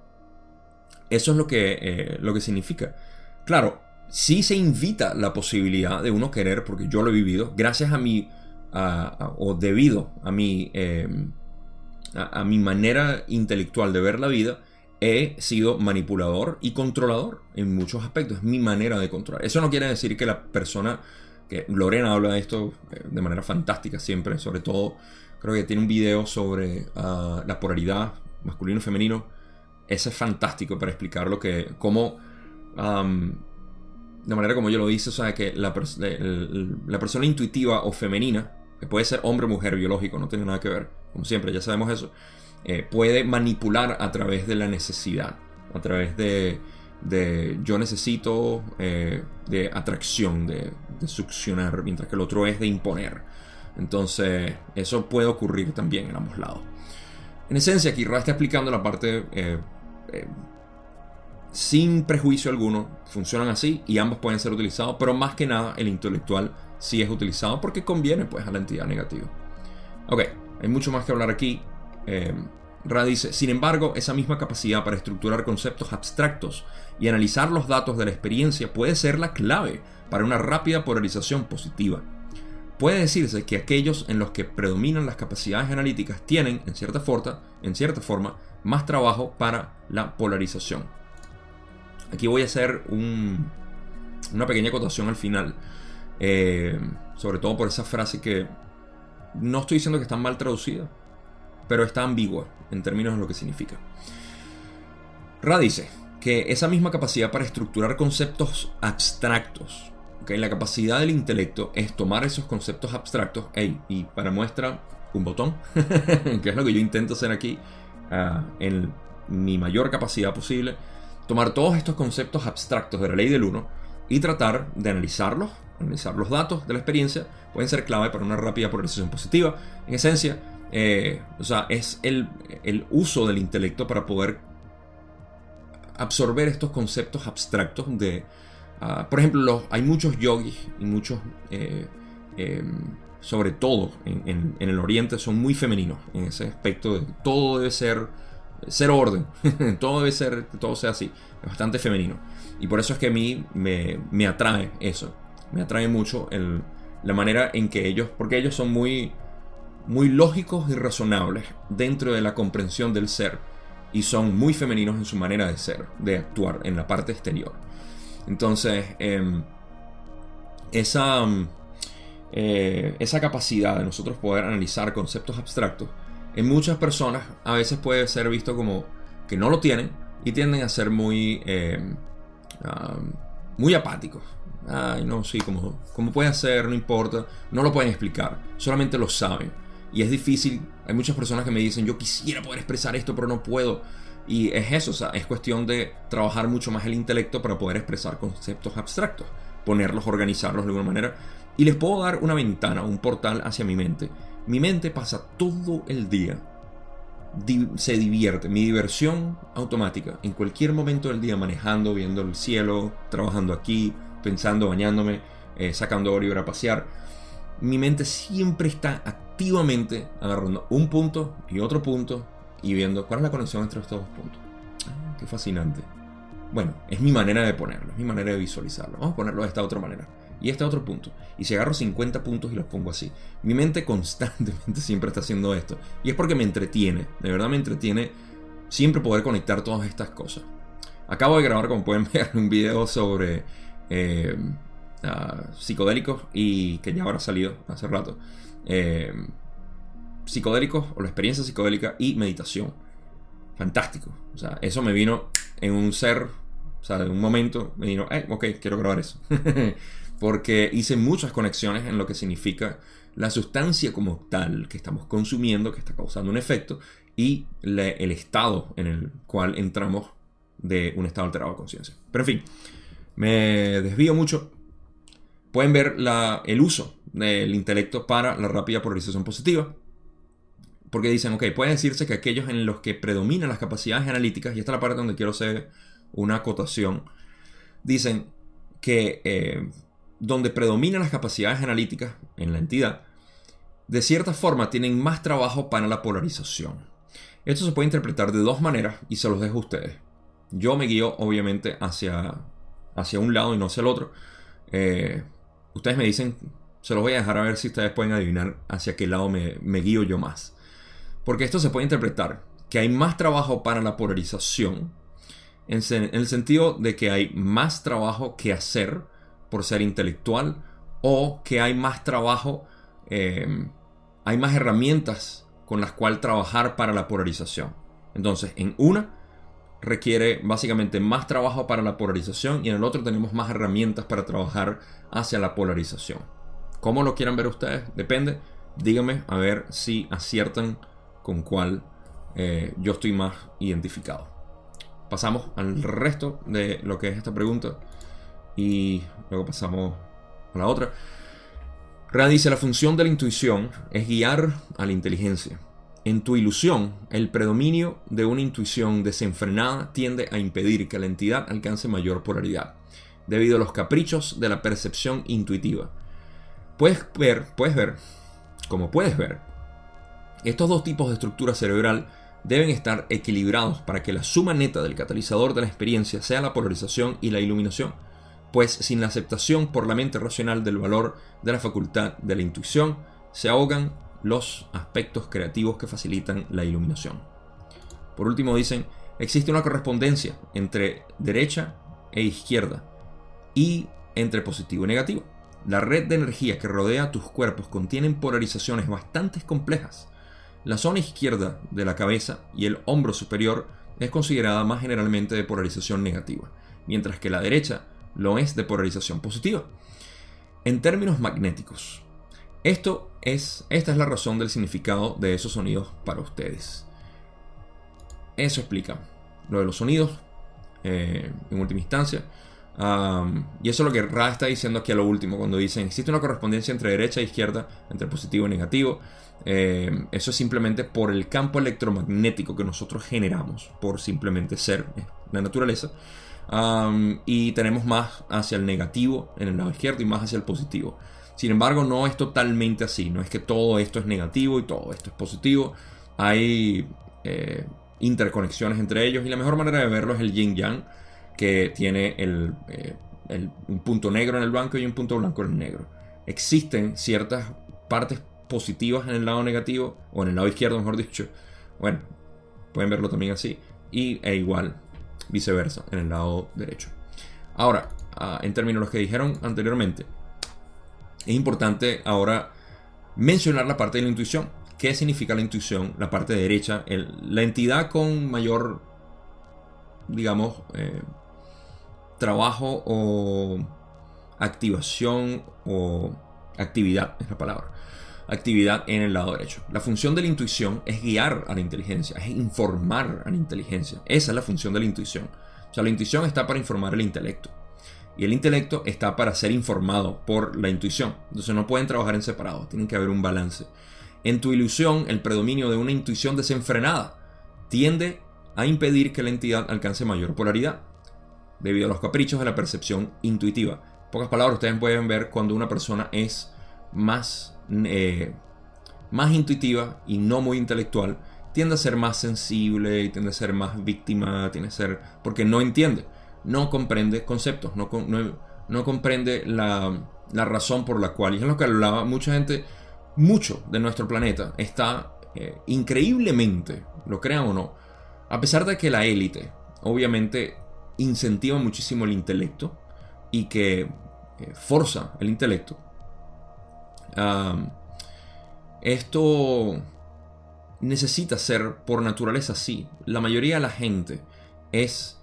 eso es lo que, lo que significa. Claro, sí se invita la posibilidad de uno querer, porque yo lo he vivido, gracias a mi, o debido a mi, a, mi manera intelectual de ver la vida, he sido manipulador y controlador en muchos aspectos. Es mi manera de controlar. Eso no quiere decir que la persona, que Lorena habla de esto eh, de manera fantástica siempre, sobre todo, creo que tiene un video sobre ah, la polaridad masculino y femenino. Ese es fantástico para explicar lo que, cómo de manera como yo lo dice, o sea, que la, la persona intuitiva o femenina, que puede ser hombre o mujer biológico, no tiene nada que ver, como siempre, ya sabemos eso, eh, puede manipular a través de la necesidad, a través de, yo necesito eh, de atracción, de, succionar, mientras que el otro es de imponer. Entonces, eso puede ocurrir también en ambos lados. En esencia, aquí Ra está explicando la parte eh, sin prejuicio alguno, funcionan así y ambos pueden ser utilizados, pero más que nada el intelectual sí es utilizado porque conviene pues a la entidad negativa. Ok, hay mucho más que hablar aquí. Eh, Ra dice, sin embargo, esa misma capacidad para estructurar conceptos abstractos y analizar los datos de la experiencia puede ser la clave para una rápida polarización positiva. Puede decirse que aquellos en los que predominan las capacidades analíticas tienen, en cierta, forma, en cierta forma, más trabajo para la polarización. Aquí voy a hacer una pequeña acotación al final. Eh, sobre todo por esa frase que no estoy diciendo que está mal traducida, pero está ambigua en términos de lo que significa. Ra dice que esa misma capacidad para estructurar conceptos abstractos, que la capacidad del intelecto es tomar esos conceptos abstractos y para muestra un botón, <laughs> que es lo que yo intento hacer aquí ah, en mi mayor capacidad posible, tomar todos estos conceptos abstractos de la ley del 1 y tratar de analizarlos, analizar los datos de la experiencia, pueden ser clave para una rápida polarización positiva. En esencia, eh, o sea, es el, uso del intelecto para poder absorber estos conceptos abstractos de... Ah, por ejemplo, hay muchos yogis y muchos... Eh, em, sobre todo en, en, el oriente, son muy femeninos en ese aspecto de todo debe ser ser orden. <laughs> todo debe ser, todo sea así. Es bastante femenino. Y por eso es que a mí me, atrae eso. Me atrae mucho el, la manera en que ellos, porque ellos son muy, muy lógicos y razonables dentro de la comprensión del ser. Y son muy femeninos en su manera de ser, de actuar en la parte exterior. Entonces, em, esa, eh, esa capacidad de nosotros poder analizar conceptos abstractos en muchas personas a veces puede ser visto como que no lo tienen y tienden a ser muy, eh, muy apáticos. Ay, no, sí, como, como puede ser, no importa, no lo pueden explicar, solamente lo saben. Y es difícil, hay muchas personas que me dicen, yo quisiera poder expresar esto, pero no puedo. Y es eso, o sea, es cuestión de trabajar mucho más el intelecto para poder expresar conceptos abstractos, ponerlos, organizarlos de alguna manera. Y les puedo dar una ventana, un portal hacia mi mente. Mi mente pasa todo el día, se divierte, mi diversión automática, en cualquier momento del día, manejando, viendo el cielo, trabajando aquí, pensando, bañándome, eh, sacando a a pasear. Mi mente siempre está activamente agarrando un punto y otro punto y viendo cuál es la conexión entre estos dos puntos. Ah, qué fascinante. Bueno, es mi manera de ponerlo, es mi manera de visualizarlo. Vamos a ponerlo de esta otra manera. Y este otro punto. Y si agarro 50 puntos y los pongo así. Mi mente constantemente <laughs> siempre está haciendo esto. Y es porque me entretiene. De verdad me entretiene siempre poder conectar todas estas cosas. Acabo de grabar, como pueden <laughs> ver, un video sobre eh, ah, psicodélicos y que ya habrá salido hace rato. Eh, psicodélicos o la experiencia psicodélica y meditación. Fantástico. O sea, eso me vino en un ser, o sea, en un momento me vino, eh, ok, quiero grabar eso. <laughs> Porque hice muchas conexiones en lo que significa la sustancia como tal que estamos consumiendo, que está causando un efecto, y el estado en el cual entramos de un estado alterado de conciencia. Pero en fin, me desvío mucho. Pueden ver el uso del intelecto para la rápida polarización positiva porque dicen, ok, puede decirse que aquellos en los que predominan las capacidades analíticas, y esta es la parte donde quiero hacer una acotación, dicen que eh, donde predominan las capacidades analíticas en la entidad, de cierta forma tienen más trabajo para la polarización. Esto se puede interpretar de dos maneras y se los dejo a ustedes. Yo me guío obviamente hacia, hacia un lado y no hacia el otro. Eh, ustedes me dicen, se los voy a dejar a ver si ustedes pueden adivinar hacia qué lado me, guío yo más. Porque esto se puede interpretar que hay más trabajo para la polarización, en, el sentido de que hay más trabajo que hacer por ser intelectual, o que hay más trabajo, em, hay más herramientas con las cuales trabajar para la polarización. Entonces, en una requiere básicamente más trabajo para la polarización y en el otro tenemos más herramientas para trabajar hacia la polarización. ¿Cómo lo quieran ver ustedes? Depende. Díganme a ver si aciertan con cuál eh, yo estoy más identificado. Pasamos al resto de lo que es esta pregunta y luego pasamos a la otra. Ra dice, la función de la intuición es guiar a la inteligencia. En tu ilusión, el predominio de una intuición desenfrenada tiende a impedir que la entidad alcance mayor polaridad, debido a los caprichos de la percepción intuitiva. Puedes ver, puedes ver, como puedes ver, estos dos tipos de estructura cerebral deben estar equilibrados para que la suma neta del catalizador de la experiencia sea la polarización y la iluminación, pues sin la aceptación por la mente racional del valor de la facultad de la intuición, se ahogan los aspectos creativos que facilitan la iluminación. Por último dicen, existe una correspondencia entre derecha e izquierda y entre positivo y negativo. La red de energía que rodea tus cuerpos contienen polarizaciones bastante complejas la zona izquierda de la cabeza y el hombro superior es considerada más generalmente de polarización negativa, mientras que la derecha lo es de polarización positiva. En términos magnéticos, esto es, esta es la razón del significado de esos sonidos para ustedes. Eso explica lo de los sonidos, eh, en última instancia. Y eso es lo que Ra está diciendo aquí a lo último, cuando dicen existe una correspondencia entre derecha e izquierda, entre positivo y negativo. Eh, eso es simplemente por el campo electromagnético que nosotros generamos, por simplemente ser eh, la naturaleza. y tenemos más hacia el negativo en el lado izquierdo y más hacia el positivo. Sin embargo, no es totalmente así. No es que todo esto es negativo y todo esto es positivo. Hay eh, interconexiones entre ellos y la mejor manera de verlo es el yin yang, que tiene el, un punto negro en el blanco y un punto blanco en el negro. Existen ciertas partes positivas en el lado negativo, o en el lado izquierdo, mejor dicho. Bueno, pueden verlo también así. Y e igual, viceversa, en el lado derecho. Ahora, ah, en términos de los que dijeron anteriormente, es importante ahora mencionar la parte de la intuición. ¿Qué significa la intuición? La parte derecha, la entidad con mayor, digamos, eh, trabajo o activación o actividad, es la palabra actividad en el lado derecho. La función de la intuición es guiar a la inteligencia, es informar a la inteligencia. Esa es la función de la intuición. O sea, la intuición está para informar al intelecto. Y el intelecto está para ser informado por la intuición. Entonces no pueden trabajar en separado, tienen que haber un balance. En tu ilusión, el predominio de una intuición desenfrenada tiende a impedir que la entidad alcance mayor polaridad, debido a los caprichos de la percepción intuitiva. En pocas palabras, ustedes pueden ver cuando una persona es más, eh, más intuitiva y no muy intelectual, tiende a ser más sensible y tiende a ser más víctima, tiende a ser porque no entiende, no comprende conceptos, no, no, comprende la, la, razón por la cual, y es lo que hablaba mucha gente, mucho de nuestro planeta está eh, increíblemente, lo crean o no, a pesar de que la élite obviamente incentiva muchísimo el intelecto y que eh, forza el intelecto, esto necesita ser por naturaleza así. La mayoría de la gente es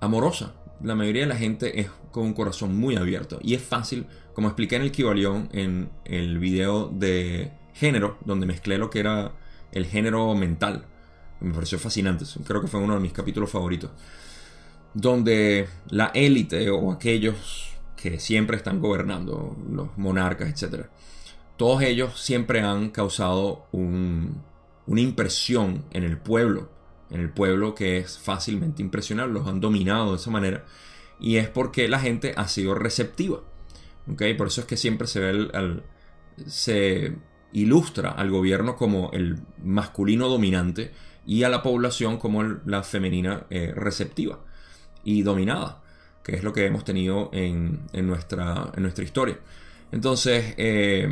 amorosa. La mayoría de la gente es con un corazón muy abierto. Y es fácil, como expliqué en el Kibalión, en el video de género, donde mezclé lo que era el género mental. Me pareció fascinante. Creo que fue uno de mis capítulos favoritos. Donde la élite o aquellos que siempre están gobernando, los monarcas, etc todos ellos siempre han causado una impresión en el pueblo, en el pueblo que es fácilmente impresionable, los han dominado de esa manera, y es porque la gente ha sido receptiva. ¿okay? Por eso es que siempre se ve se ilustra al gobierno como el masculino dominante y a la población como la femenina eh, receptiva y dominada, que es lo que hemos tenido en, nuestra, en nuestra historia. Entonces, eh,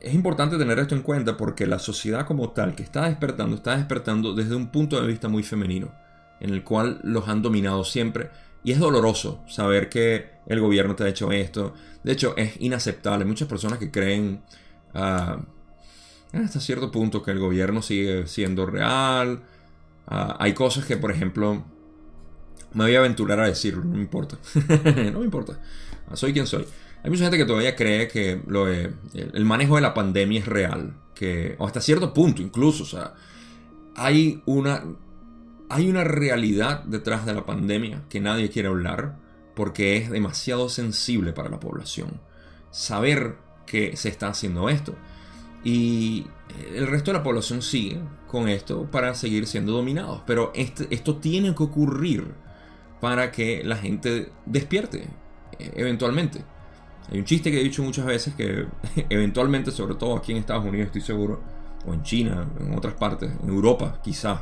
es importante tener esto en cuenta porque la sociedad como tal que está despertando, está despertando desde un punto de vista muy femenino, en el cual los han dominado siempre. Y es doloroso saber que el gobierno te ha hecho esto. De hecho, es inaceptable. Muchas personas que creen uh, hasta cierto punto que el gobierno sigue siendo real. Ah, hay cosas que, por ejemplo, me voy a aventurar a decirlo, no me importa. <laughs> no me importa. Soy quien soy. Hay mucha gente que todavía cree que el manejo de la pandemia es real, que, o hasta cierto punto incluso, o sea, hay una, hay una realidad detrás de la pandemia que nadie quiere hablar porque es demasiado sensible para la población. Saber que se está haciendo esto. Y el resto de la población sigue con esto para seguir siendo dominados. Pero este, esto tiene que ocurrir para que la gente despierte eh, eventualmente. Hay un chiste que he dicho muchas veces que <laughs> eventualmente, sobre todo aquí en Estados Unidos, estoy seguro, o en China, en otras partes, en Europa quizás,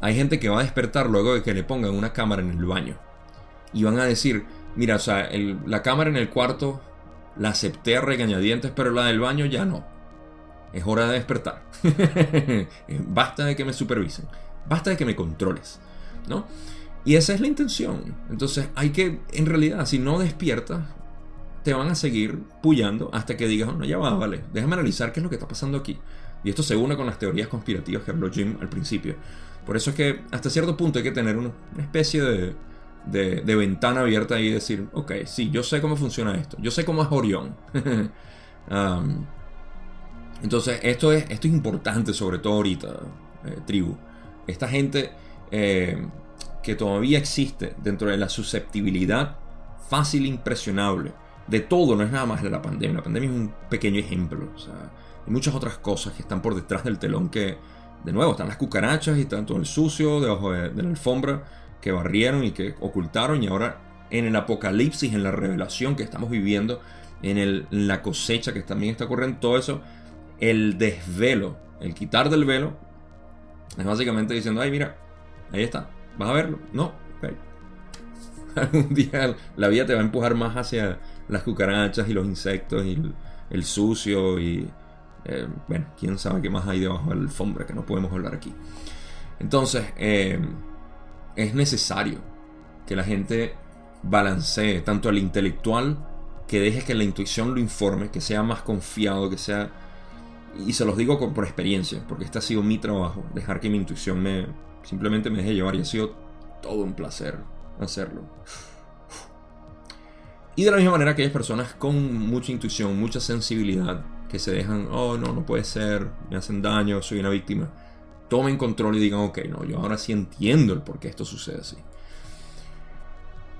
hay gente que va a despertar luego de que le pongan una cámara en el baño. Y van a decir, mira, o sea, la cámara en el cuarto la acepté a regañadientes, pero la del baño ya no. Es hora de despertar. <laughs> basta de que me supervisen. Basta de que me controles. ¿No? Y esa es la intención. Entonces hay que, en realidad, si no despiertas, te van a seguir pullando hasta que digas, no, ya va, vale, déjame analizar qué es lo que está pasando aquí. Y esto se une con las teorías conspirativas que habló Jim al principio. Por eso es que hasta cierto punto hay que tener una, especie de, de, ventana abierta y decir, ok, sí, yo sé cómo funciona esto, yo sé cómo es Orión. <laughs> Entonces, esto es, esto es importante, sobre todo ahorita, eh, tribu. Esta gente eh, que todavía existe dentro de la susceptibilidad fácil e impresionable de todo, no es nada más de la pandemia. La pandemia es un pequeño ejemplo. O sea, hay muchas otras cosas que están por detrás del telón que, de nuevo, están las cucarachas y están todo el sucio debajo de, la alfombra que barrieron y que ocultaron y ahora en el apocalipsis, en la revelación que estamos viviendo, en, la cosecha que también está ocurriendo, todo eso, el desvelo, el quitar del velo, es básicamente diciendo, ay, mira, ahí está, vas a verlo. No, ok. <laughs> Algún día la vida te va a empujar más hacia las cucarachas y los insectos y el, sucio y eh, bueno, quién sabe qué más hay debajo de la alfombra que no podemos hablar aquí. Entonces, eh, es necesario que la gente balancee tanto al intelectual, que deje que la intuición lo informe, que sea más confiado, que sea... Y se los digo por experiencia, porque este ha sido mi trabajo, dejar que mi intuición me simplemente me deje llevar y ha sido todo un placer hacerlo. Y de la misma manera aquellas personas con mucha intuición, mucha sensibilidad, que se dejan, oh no, no puede ser, me hacen daño, soy una víctima, tomen control y digan, ok, no, yo ahora sí entiendo el por qué esto sucede así.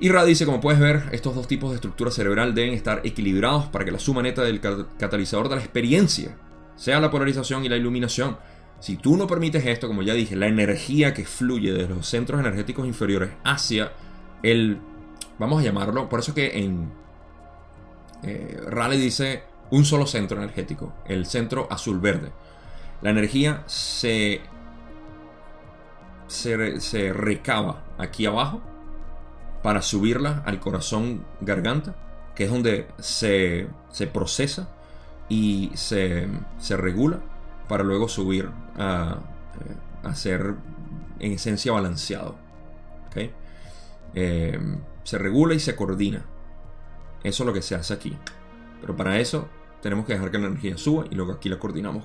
Y Ra dice, como puedes ver, estos dos tipos de estructura cerebral deben estar equilibrados para que la suma neta del catalizador de la experiencia sea la polarización y la iluminación. Si tú no permites esto, como ya dije, la energía que fluye de los centros energéticos inferiores hacia el, vamos a llamarlo, por eso que en eh, Raleigh dice un solo centro energético, el centro azul-verde. La energía se, se, se recaba aquí abajo para subirla al corazón garganta, que es donde se, procesa y se, regula para luego subir a, a, ser en esencia balanceado. Eh, se regula y se coordina. Eso es lo que se hace aquí. Pero para eso tenemos que dejar que la energía suba y luego aquí la coordinamos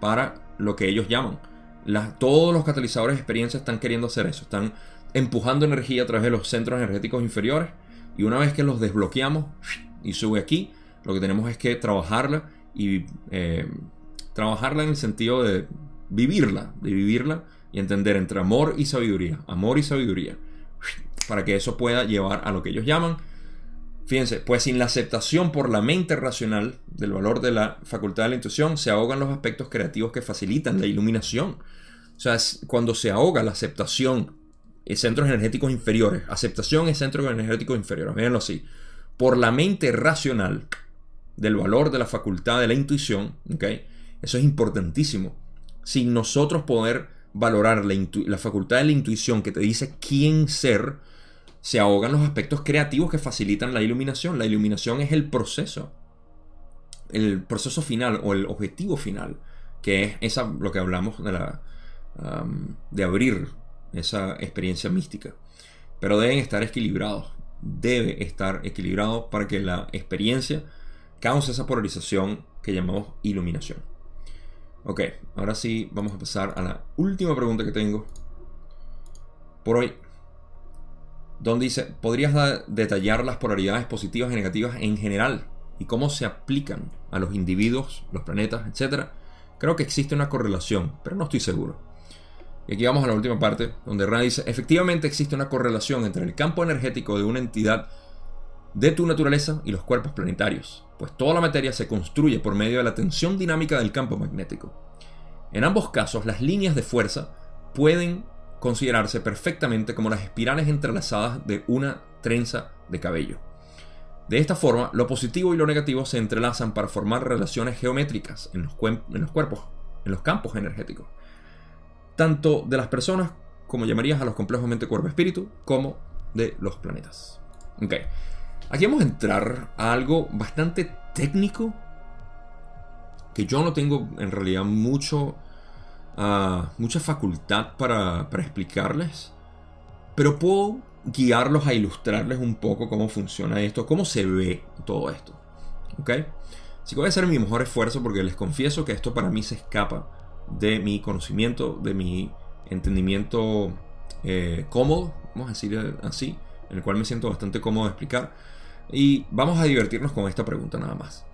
para lo que ellos llaman. todos los catalizadores de experiencia están queriendo hacer eso. Están empujando energía a través de los centros energéticos inferiores y una vez que los desbloqueamos y sube aquí, lo que tenemos es que trabajarla y eh, trabajarla en el sentido de vivirla, de vivirla y entender entre amor y sabiduría, amor y sabiduría, para que eso pueda llevar a lo que ellos llaman, fíjense, pues sin la aceptación por la mente racional del valor de la facultad de la intuición, se ahogan los aspectos creativos que facilitan la iluminación. O sea, cuando se ahoga la aceptación centros energéticos inferiores. Aceptación en centros energéticos inferiores. Véanlo así. Por la mente racional del valor de la facultad de la intuición. ¿okay? Eso es importantísimo. Sin nosotros poder valorar la, facultad de la intuición que te dice quién ser, se ahogan los aspectos creativos que facilitan la iluminación. La iluminación es el proceso. El proceso final o el objetivo final. Que es lo que hablamos de la. de abrir esa experiencia mística. Pero deben estar equilibrados. Debe estar equilibrado para que la experiencia cause esa polarización que llamamos iluminación. Ok, ahora sí vamos a pasar a la última pregunta que tengo por hoy. Donde dice, ¿podrías detallar las polaridades positivas y negativas en general? Y cómo se aplican a los individuos, los planetas, etcétera? Creo que existe una correlación, pero no estoy seguro. Y aquí vamos a la última parte, donde Rand dice, efectivamente existe una correlación entre el campo energético de una entidad de tu naturaleza y los cuerpos planetarios, pues toda la materia se construye por medio de la tensión dinámica del campo magnético. En ambos casos, las líneas de fuerza pueden considerarse perfectamente como las espirales entrelazadas de una trenza de cabello. De esta forma, lo positivo y lo negativo se entrelazan para formar relaciones geométricas en los, cuerpos, en los campos energéticos tanto de las personas, como llamarías a los complejos mente, cuerpo, espíritu, como de los planetas. Ok, aquí vamos a entrar a algo bastante técnico que yo no tengo en realidad mucho, ah, mucha facultad para, para explicarles, pero puedo guiarlos a ilustrarles un poco cómo funciona esto, cómo se ve todo esto. ¿Ok? Así que voy a hacer mi mejor esfuerzo porque les confieso que esto para mí se escapa de mi conocimiento, de mi entendimiento eh, cómodo, vamos a decir así, en el cual me siento bastante cómodo de explicar. Y vamos a divertirnos con esta pregunta nada más.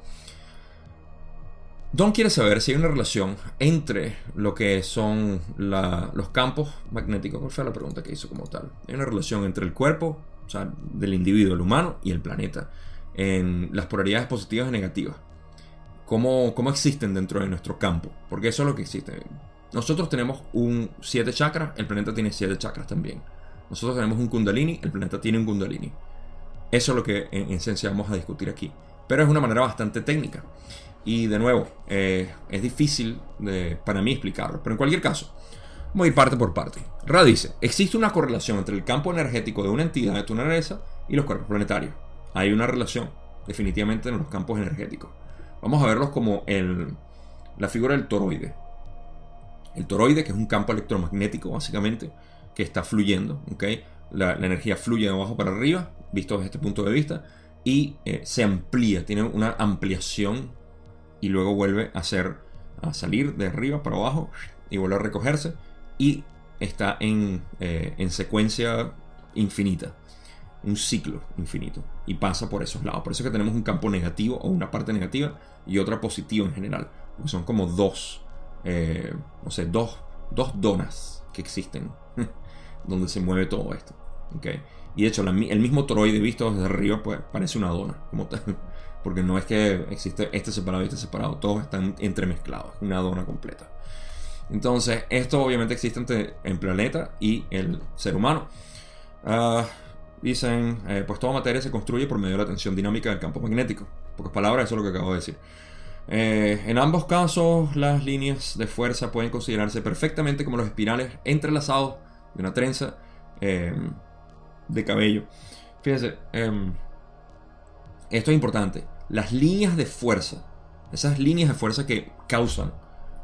Don quiere saber si hay una relación entre lo que son los campos magnéticos. ¿Cuál fue la pregunta que hizo como tal? Hay una relación entre el cuerpo, o sea, del individuo, el humano, y el planeta, en las polaridades positivas y negativas cómo, existen dentro de nuestro campo, porque eso es lo que existe. Nosotros tenemos un 7 chakras, el planeta tiene 7 chakras también. Nosotros tenemos un kundalini, el planeta tiene un kundalini. Eso es lo que en, esencia vamos a discutir aquí. Pero es una manera bastante técnica. Y de nuevo, eh, es difícil para mí explicarlo. Pero en cualquier caso, vamos a ir parte por parte. Ra dice, existe una correlación entre el campo energético de una entidad de tu naturaleza y los cuerpos planetarios. Hay una relación, definitivamente, en los campos energéticos. Vamos a verlos como la figura del toroide. El toroide, que es un campo electromagnético básicamente, que está fluyendo. La, energía fluye de abajo para arriba, visto desde este punto de vista, y eh, se amplía, tiene una ampliación y luego vuelve a, hacer, a salir de arriba para abajo y vuelve a recogerse y está en, eh, en secuencia infinita. un ciclo infinito y pasa por esos lados. Por eso es que tenemos un campo negativo o una parte negativa y otra positiva en general. Porque son como dos, eh, no sé, dos, dos donas que existen <laughs> donde se mueve todo esto. ¿okay? Y de hecho, el mismo toroide visto desde arriba pues, parece una dona. <laughs> Porque no es que existe este separado y este separado, todos están entremezclados, una dona completa. Entonces, esto obviamente existe entre el planeta y el ser humano. Ah, dicen, eh, pues toda materia se construye por medio de la tensión dinámica del campo magnético. pocas palabras, eso es lo que acabo de decir. Eh, en ambos casos, las líneas de fuerza pueden considerarse perfectamente como los espirales entrelazados de una trenza eh, de cabello. Fíjense, em, esto es importante las líneas de fuerza, esas líneas de fuerza que causan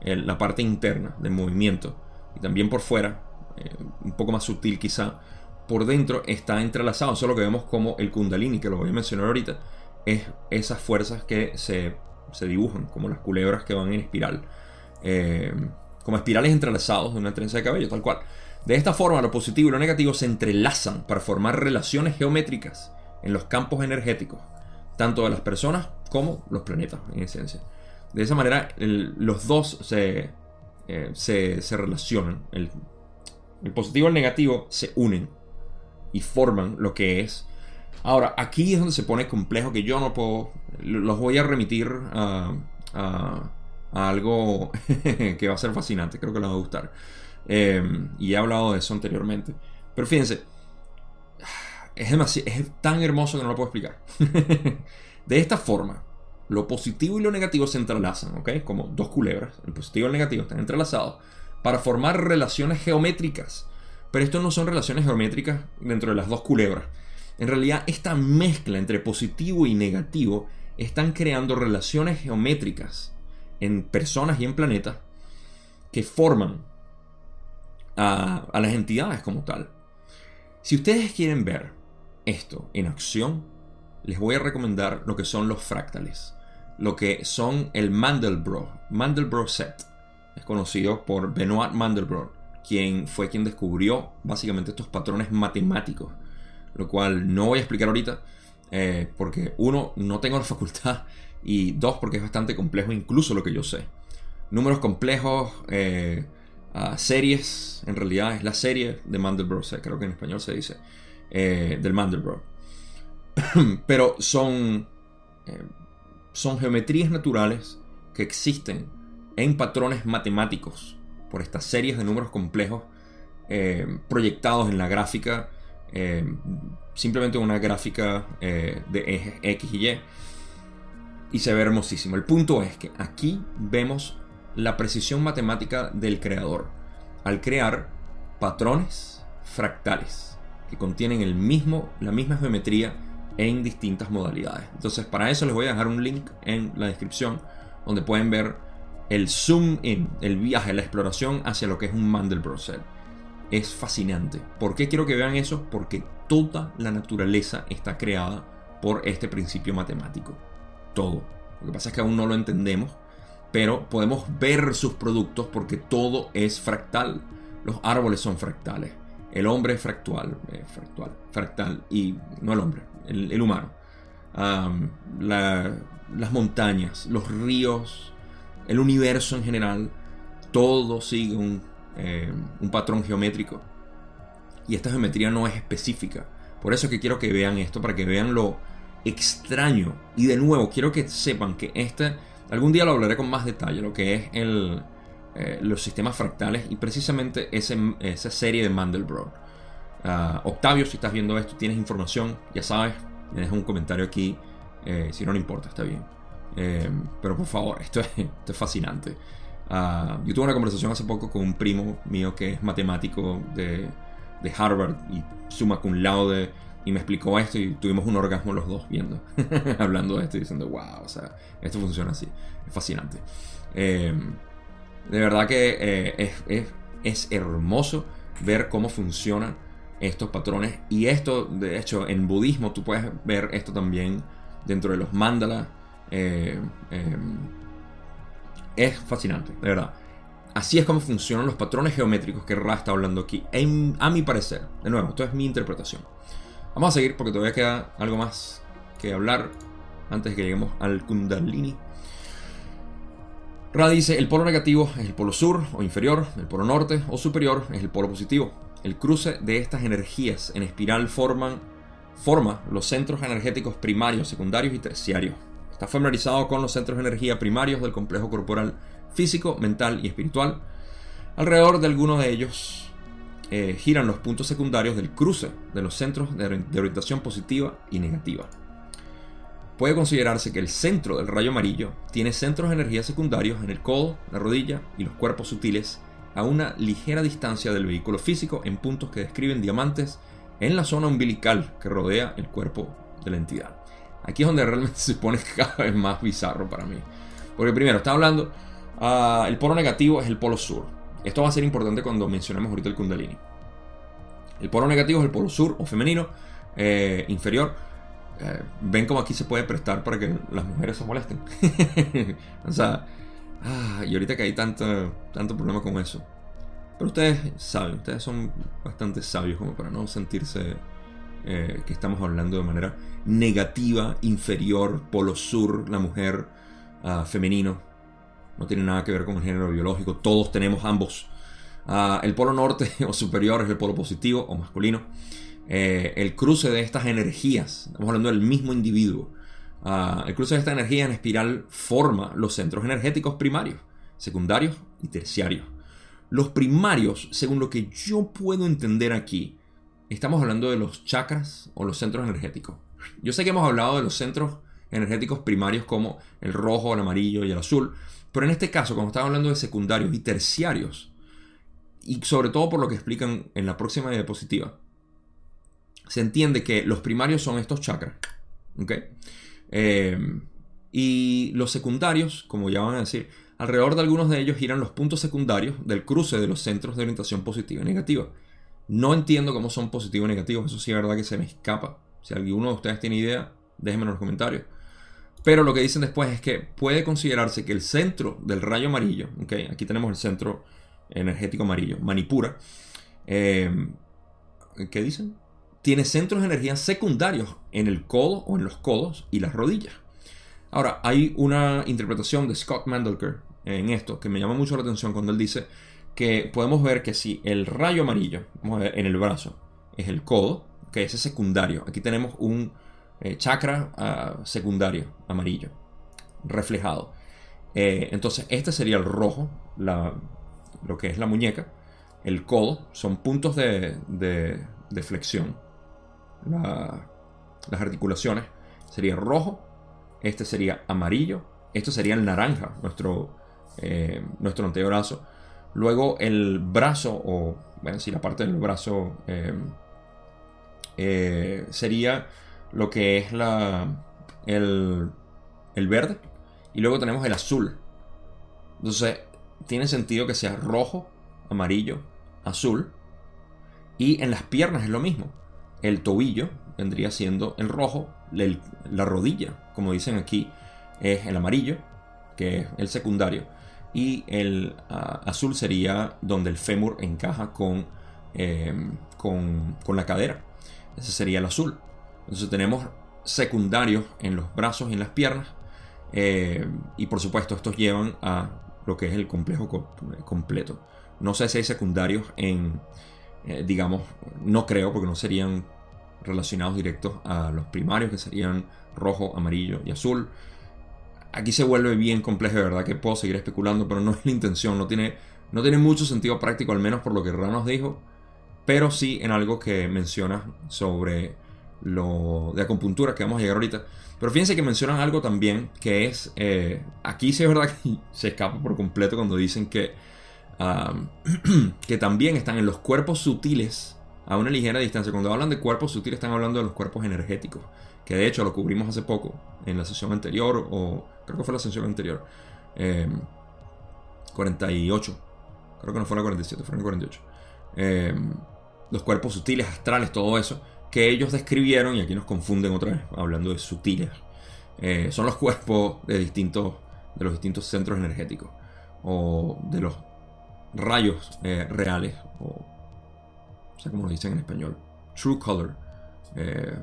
la parte interna del movimiento y también por fuera, eh, un poco más sutil quizá, por dentro está entrelazado. Eso es lo que vemos como el kundalini, que lo voy a mencionar ahorita, es esas fuerzas que se, dibujan, como las culebras que van en espiral, eh, como espirales entrelazados de una trenza de cabello, tal cual. De esta forma, lo positivo y lo negativo se entrelazan para formar relaciones geométricas en los campos energéticos tanto de las personas como los planetas, en esencia. De esa manera, los dos se, eh, se, relacionan. El, positivo y el negativo se unen y forman lo que es. Ahora, aquí es donde se pone complejo que yo no puedo. Los voy a remitir a, algo <laughs> que va a ser fascinante, creo que les va a gustar. Em, y he hablado de eso anteriormente. Pero fíjense, es, es tan hermoso que no lo puedo explicar. <laughs> de esta forma, lo positivo y lo negativo se entrelazan, ¿ok? Como dos culebras, el positivo y el negativo están entrelazados para formar relaciones geométricas. Pero esto no son relaciones geométricas dentro de las dos culebras. En realidad, esta mezcla entre positivo y negativo están creando relaciones geométricas en personas y en planetas que forman a, las entidades como tal. Si ustedes quieren ver esto en acción, les voy a recomendar lo que son los fractales. Lo que son el Mandelbrot, Mandelbrot set. Es conocido por Benoit Mandelbrot, quien fue quien descubrió básicamente estos patrones matemáticos. Lo cual no voy a explicar ahorita, eh, porque uno, no tengo la facultad, y dos, porque es bastante complejo incluso lo que yo sé. Números complejos, eh, series, en realidad es la serie de Mandelbrot creo que en español se dice. Eh, del Mandelbrot. <clears throat> Pero son, eh, son geometrías naturales que existen en patrones matemáticos por estas series de números complejos eh, proyectados en la gráfica, simplemente una gráfica de ejes X y Y. Y se ve hermosísimo. El punto es que aquí vemos la precisión matemática del creador al crear patrones fractales que contienen el mismo, la misma geometría en distintas modalidades. Entonces para eso les voy a dejar un link en la descripción donde pueden ver el zoom in, el viaje, la exploración hacia lo que es un Mandelbrot set. Es fascinante. ¿Por qué quiero que vean eso? Porque toda la naturaleza está creada por este principio matemático. Todo. Lo que pasa es que aún no lo entendemos, pero podemos ver sus productos porque todo es fractal. Los árboles son fractales. El hombre es fractal, eh, fractal, fractal, y no el hombre, el, humano. las montañas, los ríos, el universo en general, todo sigue un, eh, un patrón geométrico. Y esta geometría no es específica. Por eso es que quiero que vean esto, para que vean lo extraño. Y de nuevo, quiero que sepan que este, algún día lo hablaré con más detalle, lo que es el, eh, los sistemas fractales y precisamente esa serie de Mandelbrot. Ah, Octavio, si estás viendo esto, tienes información, ya sabes, me dejas un comentario aquí. Eh, si no, no importa, está bien. Eh, pero por favor, esto es, <laughs> esto es fascinante. Ah, yo tuve una conversación hace poco con un primo mío que es matemático de, de Harvard y suma cum laude y me explicó esto y tuvimos un orgasmo los dos viendo, <laughs> hablando de esto y diciendo, wow, o sea, esto funciona así, es fascinante. De verdad que eh, es, hermoso ver cómo funcionan estos patrones. Y esto, de hecho, en budismo tú puedes ver esto también dentro de los mandalas. Eh, em, es fascinante, de verdad. Así es como funcionan los patrones geométricos que Ra está hablando aquí. a mi parecer, de nuevo, esto es mi interpretación. Vamos a seguir porque todavía queda algo más que hablar antes de que lleguemos al Kundalini. Ra dice, el polo negativo es el polo sur o inferior, el polo norte o superior es el polo positivo. El cruce de estas energías en espiral forman, forma los centros energéticos primarios, secundarios y terciarios. Está familiarizado con los centros de energía primarios del complejo corporal físico, mental y espiritual. Alrededor de algunos de ellos eh, giran los puntos secundarios del cruce de los centros de orientación positiva y negativa. Puede considerarse que el centro del rayo amarillo tiene centros de energía secundarios en el codo, la rodilla y los cuerpos sutiles a una ligera distancia del vehículo físico en puntos que describen diamantes en la zona umbilical que rodea el cuerpo de la entidad. Aquí es donde realmente <laughs> se pone cada vez más bizarro para mí. Porque primero, está hablando, uh, el polo negativo es el polo sur. Esto va a ser importante cuando mencionemos ahorita el kundalini. El polo negativo es el polo sur o femenino eh, inferior eh, ven como aquí se puede prestar para que las mujeres se molesten. <laughs> o sea, ah, y ahorita que hay tanto, tanto problema con eso. Pero ustedes saben, ustedes son bastante sabios como para no sentirse eh, que estamos hablando de manera negativa, inferior, polo sur, la mujer, uh, femenino. No tiene nada que ver con el género biológico. Todos tenemos ambos. Ah, el polo norte <laughs> o superior es el polo positivo o masculino. Eh, el cruce de estas energías, estamos hablando del mismo individuo, ah, el cruce de esta energía en espiral forma los centros energéticos primarios, secundarios y terciarios. Los primarios, según lo que yo puedo entender aquí, estamos hablando de los chakras o los centros energéticos. Yo sé que hemos hablado de los centros energéticos primarios como el rojo, el amarillo y el azul, pero en este caso, cuando estamos hablando de secundarios y terciarios, y sobre todo por lo que explican en la próxima diapositiva, se entiende que los primarios son estos chakras. Eh, y los secundarios, como ya van a decir, alrededor de algunos de ellos giran los puntos secundarios del cruce de los centros de orientación positiva y negativa. No entiendo cómo son positivos y negativos, eso sí es verdad que se me escapa. Si alguno de ustedes tiene idea, déjenme en los comentarios. Pero lo que dicen después es que puede considerarse que el centro del rayo amarillo, aquí tenemos el centro energético amarillo, Manipura, eh, ¿qué dicen? tiene centros de energía secundarios en el codo o en los codos y las rodillas. Ahora, hay una interpretación de Scott Mandelker en esto que me llama mucho la atención cuando él dice que podemos ver que si el rayo amarillo, en el brazo, es el codo, que ese es secundario. Aquí tenemos un eh, chakra ah, secundario amarillo, reflejado. Eh, entonces, este sería el rojo, lo que es la muñeca. El codo son puntos de, de flexión las articulaciones, sería rojo, este sería amarillo, esto sería el naranja, nuestro, eh, nuestro antebrazo. Luego el brazo, o bueno, si la parte del brazo sería lo que es la, el, el verde. Y luego tenemos el azul. Entonces, tiene sentido que sea rojo, amarillo, azul. Y en las piernas es lo mismo. El tobillo vendría siendo el rojo, la rodilla, como dicen aquí, es el amarillo, que es el secundario, y el ah, azul sería donde el fémur encaja em, con, con, la cadera. Ese sería el azul. Entonces tenemos secundarios en los brazos y en las piernas. Em, y por supuesto estos llevan a lo que es el complejo completo. No sé si hay secundarios en, eh, digamos, no creo, porque no serían relacionados directos a los primarios, que serían rojo, amarillo y azul. Aquí se vuelve bien complejo, de verdad que puedo seguir especulando, pero no es la intención, no tiene, no tiene mucho sentido práctico, al menos por lo que Ranos dijo, pero sí en algo que menciona sobre lo de acupuntura que vamos a llegar ahorita. Pero fíjense que mencionan algo también que es, eh, aquí sí es verdad que <laughs> se escapa por completo cuando dicen que <clears throat> que también están en los cuerpos sutiles a una ligera distancia. Cuando hablan de cuerpos sutiles están hablando de los cuerpos energéticos, que de hecho lo cubrimos hace poco en la sesión anterior, o creo que fue la sesión anterior, 48, em, creo que no fue la 47, fue la 48. Em, los cuerpos sutiles, astrales, todo eso, que ellos describieron, y aquí nos confunden otra vez hablando de sutiles, eh, son los cuerpos de distintos, de los distintos centros energéticos, o de los rayos eh, reales, o, o sea, como lo dicen en español, true color eh,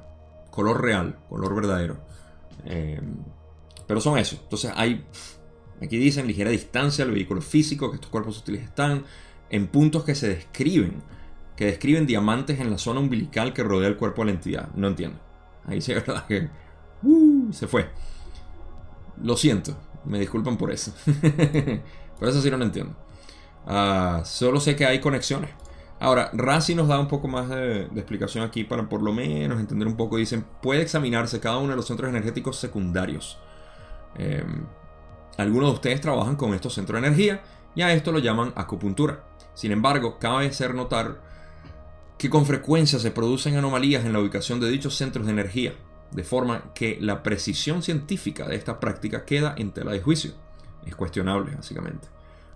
color real, color verdadero. Pero son eso. Entonces hay, aquí dicen ligera distancia al vehículo físico, que estos cuerpos sutiles están en puntos que se describen, que describen diamantes en la zona umbilical que rodea el cuerpo de la entidad. No entiendo. Ahí sí <laughs> verdad que uh, se fue. Lo siento, me disculpan por eso. <laughs> por eso sí no lo entiendo. Ah, solo sé que hay conexiones. Ahora, Rassi nos da un poco más de, explicación aquí para por lo menos entender un poco. Dicen, puede examinarse cada uno de los centros energéticos secundarios. Em, algunos de ustedes trabajan con estos centros de energía y a esto lo llaman acupuntura. Sin embargo, cabe hacer notar que con frecuencia se producen anomalías en la ubicación de dichos centros de energía, de forma que la precisión científica de esta práctica queda en tela de juicio. Es cuestionable, básicamente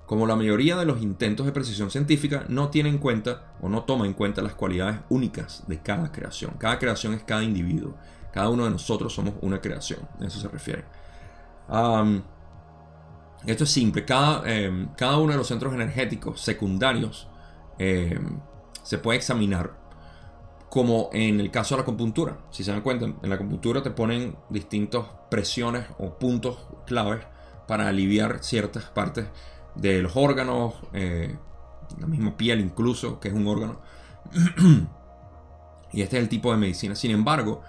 como la mayoría de los intentos de precisión científica, no tiene en cuenta o no toma en cuenta las cualidades únicas de cada creación. Cada creación es cada individuo. Cada uno de nosotros somos una creación. A eso se refiere. esto es simple. Cada, em, cada, uno de los centros energéticos secundarios em, se puede examinar como en el caso de la acupuntura. Si se dan cuenta, en la acupuntura te ponen distintas presiones o puntos claves para aliviar ciertas partes de los órganos, eh, la misma piel incluso, que es un órgano. <clears throat> y este es el tipo de medicina. Sin embargo,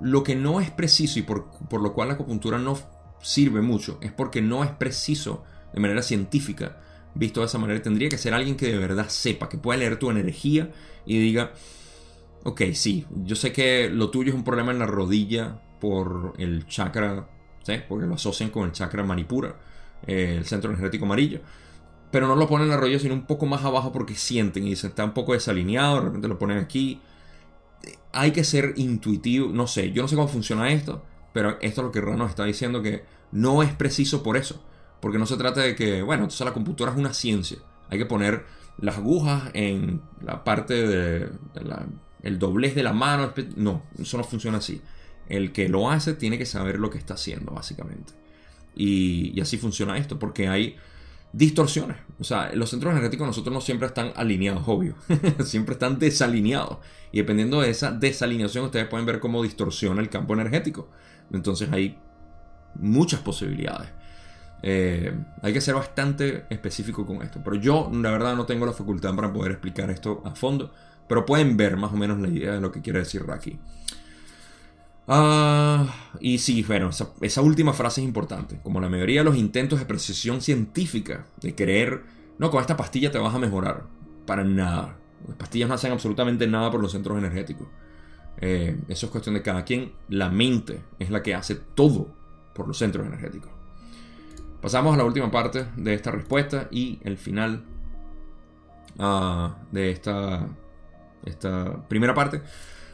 lo que no es preciso y por, lo cual la acupuntura no sirve mucho es porque no es preciso de manera científica. Visto de esa manera, tendría que ser alguien que de verdad sepa, que pueda leer tu energía y diga, ok, sí, yo sé que lo tuyo es un problema en la rodilla por el chakra, ¿sí? porque lo asocian con el chakra manipura el centro energético amarillo. Pero no lo ponen en la rodilla, sino un poco más abajo porque sienten y dicen, está un poco desalineado, de repente lo ponen aquí. Hay que ser intuitivo, no sé, yo no sé cómo funciona esto, pero esto es lo que Rano está diciendo que no es preciso por eso. Porque no se trata de que, bueno, entonces la computadora es una ciencia. Hay que poner las agujas en la parte de, el doblez de la mano. No, eso no funciona así. El que lo hace tiene que saber lo que está haciendo, básicamente. Y, así funciona esto, porque hay distorsiones. O sea, los centros energéticos nosotros no siempre están alineados, obvio. <laughs> siempre están desalineados. Y dependiendo de esa desalineación, ustedes pueden ver cómo distorsiona el campo energético. Entonces hay muchas posibilidades. Eh, hay que ser bastante específico con esto. Pero yo, la verdad, no tengo la facultad para poder explicar esto a fondo. Pero pueden ver más o menos la idea de lo que quiere decir Raki. Ah, y sí, bueno, esa, última frase es importante. Como la mayoría de los intentos de precisión científica, de creer, no, con esta pastilla te vas a mejorar. Para nada. Las pastillas no hacen absolutamente nada por los centros energéticos. Eh, eso es cuestión de cada quien. La mente es la que hace todo por los centros energéticos. Pasamos a la última parte de esta respuesta y el final ah, de esta, esta primera parte.